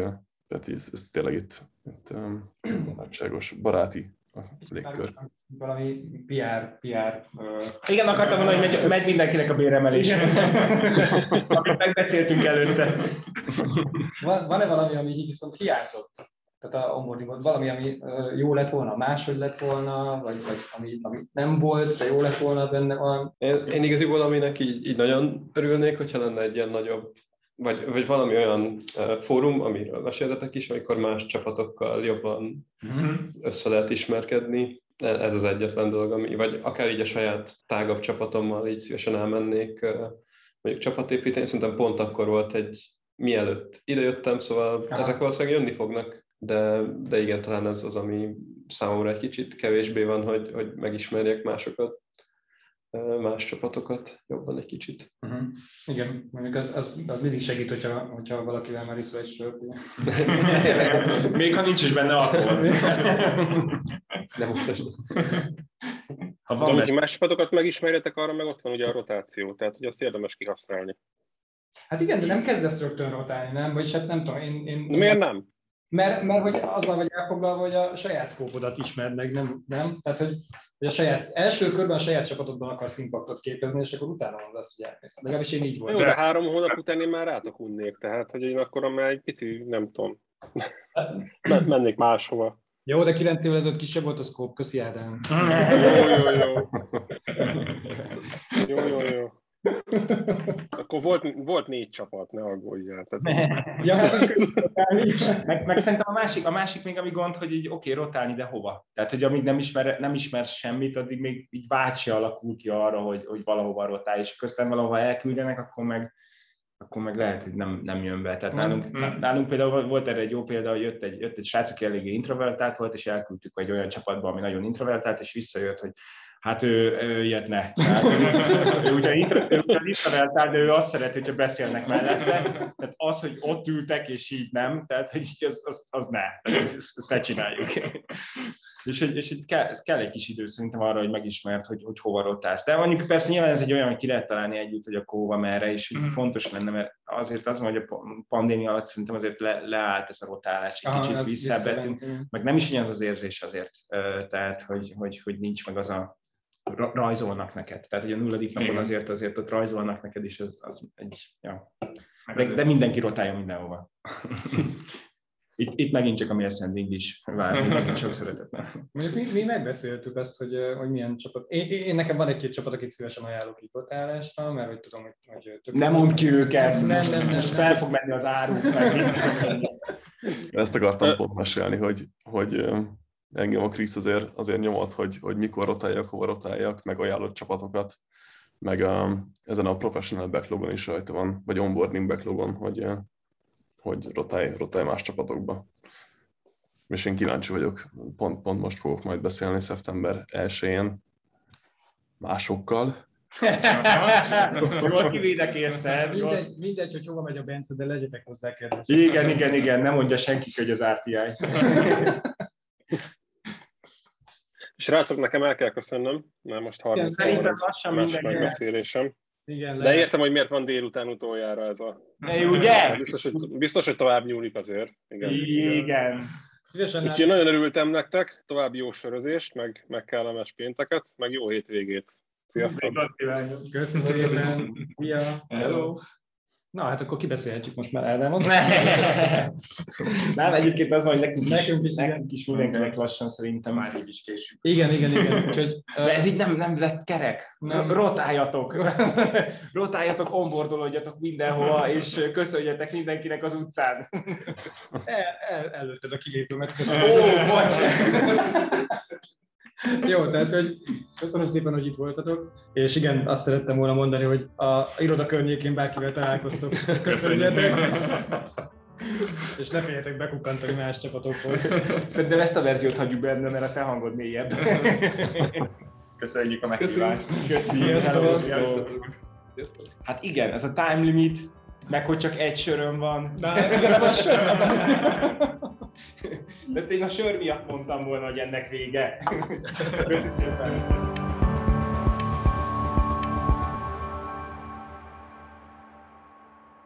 tehát ez, ez tényleg itt, itt öm, *clears throat* barátságos, baráti a légkör. Valami PR, PR ö, Igen, akartam mondani, hogy megy, megy mindenkinek a béremelés. *laughs* Amit megbeszéltünk előtte. Van, van-e valami, ami viszont hiányzott? Tehát a onboardingot valami, ami jó lett volna, máshogy lett volna, vagy, vagy ami, ami nem volt, de jó lett volna benne van. Én, én igaziból, aminek így, így nagyon örülnék, hogyha lenne egy ilyen nagyobb, vagy, vagy valami olyan uh, fórum, amiről meséltetek is, amikor más csapatokkal jobban össze lehet ismerkedni. E- Ez az egyetlen dolog, ami, vagy akár így a saját tágabb csapatommal így szívesen elmennék uh, mondjuk csapatépíteni. Szerintem pont akkor volt egy, mielőtt idejöttem, szóval Aha. ezek valószínűleg jönni fognak, de, de igen, talán ez az, ami számomra egy kicsit kevésbé van, hogy, hogy megismerjek másokat, más csapatokat jobban egy kicsit. Uh-huh. Igen, mondjuk az, az, az mindig segít, hogyha, hogyha valakivel már iszol egy sört. *laughs* Még ha nincs is benne alkohol. *laughs* De most Ha De van benne. más csapatokat megismerjetek, arra meg ott van ugye a rotáció, tehát hogy azt érdemes kihasználni. Hát igen, de nem kezdesz rögtön rotálni, nem? Vagyis hát nem tudom, én... én De miért nem? Mert, mert hogy azzal vagy elfoglalva, hogy a saját szkópodat ismerd meg, nem? nem? Tehát, hogy, hogy a saját, első körben a saját csapatodban akarsz impaktot képezni, és akkor utána mondod azt, hogy elmész. Legalábbis én így Jó, voltam. de három hónap után én már rátok unnék, tehát hogy én akkor már egy pici, nem tudom, *laughs* men- mennék máshova. Jó, de 9 évvel ezelőtt kisebb volt a szkóp, köszi Ádám. Jó, jó, jó. Jó, jó, jó. Akkor volt, volt négy csapat, ne aggódjál. Tehát, Ja, hát Meg, meg szerintem a másik, a másik még ami gond, hogy így oké, okay, rotálni, de hova? Tehát, hogy amíg nem ismer, nem ismer semmit, addig még így vágy alakul ki arra, hogy, hogy valahova rotálj, és közben valahova elküldenek, akkor meg, akkor meg lehet, hogy nem, nem jön be. Tehát nálunk, Mm. nálunk például volt erre egy jó példa, hogy jött egy, jött egy srác, aki eléggé introvertált volt, és elküldtük egy olyan csapatba, ami nagyon introvertált, és visszajött, hogy hát ő, ő ilyet ne. Tehát, ő, ő, ugye introvertált, de ő azt szereti, hogyha beszélnek mellette. Tehát az, hogy ott ültek, és így nem, tehát hogy így az, az, az ne. Ezt, ezt ne csináljuk. És, hogy- és itt kell, kell egy kis idő szerintem arra, hogy megismert, hogy, hogy hova rotálsz. De mondjuk persze nyilván ez egy olyan, hogy ki lehet találni együtt, hogy akkor hova merre, és hogy Mhm. fontos lenne, mert azért az hogy a pa- pandémia alatt szerintem azért le, leállt ez a rotálás, egy Aha, kicsit visszabettünk, meg nem is ugyanaz az érzés azért, tehát hogy, hogy, hogy nincs meg az a rajzolnak neked. Tehát, hogy a nulladik napon azért azért ott rajzolnak neked, és az, az egy, ja. Meg De, de mindenki rotálja mindenhova. *laughs* Itt, itt megint csak a mi ascending is vár mindenki sok szeretettel. Mondjuk mi, mi megbeszéltük azt, hogy, hogy milyen csapat. Én, én, nekem van egy-két csapat, akit szívesen ajánlok itt rotálásra, mert hogy tudom, hogy, hogy tök Nem mondd ki őket, Nem, most, nem, nem, most nem. fel fog menni az áru. Meg. Ezt akartam pont mesélni, hogy, hogy engem a Krisz azért, azért nyomott, hogy, hogy mikor rotáljak, hova rotáljak, meg ajánlott csapatokat, meg a, ezen a professional backlogon is rajta van, vagy onboarding backlogon, hogy, ö, hogy rotálj, rotálj más csapatokba. És én kíváncsi vagyok, pont, pont most fogok majd beszélni szeptember 1-én másokkal, Jól kivédekezted. *laughs* Mindegy, mindegy, hogy hova megy a Bence, de legyetek hozzá kedves. Igen, igen, igen, nem mondja senki, hogy az RTI. *laughs* Srácok, nekem el kell köszönnöm, mert most 30 szerintem óra lassan más megbeszélésem. Igen, De lehet. értem, hogy miért van délután utoljára ez a... Ne, ugye? Biztos, hogy, biztos, hogy tovább nyúlik azért. Igen. Igen. Szívesen Úgyhogy nagyon örültem nektek, további jó sörözést, meg, meg kellemes pénteket, meg jó hétvégét. Sziasztok! Köszi szépen. Hello. Na, hát akkor kibeszélhetjük most már Ádám. *laughs* Nem, egyébként az van, hogy nekünk, Nekünk is, nekünk is mindenkinek lassan szerintem. Már így is késünk. Igen, igen, igen. Úgyhogy, De ez így nem, nem lett kerek. Nem. Rotáljatok. *laughs* Rotáljatok, onboardolódjatok mindenhova, és köszönjetek mindenkinek az utcán. *laughs* el, el, előtted a kilépőmet, Ó, köszönöm. bocs! Jó, tehát, hogy köszönöm szépen, hogy itt voltatok, és igen, azt szerettem volna mondani, hogy a iroda környékén bárkivel találkoztok, köszönjetek, és ne féljetek bekukkantani más csapatokból. Szerintem ezt a verziót hagyjuk benne, mert a te hangod mélyebb. Köszönjük a meghívást. Sziasztok. Sziasztok. Hát igen, ez a time limit, meg hogy csak egy söröm van. Na, igazából a sör az. *laughs* De én a sör miatt mondtam volna, hogy ennek vége. Köszi szépen.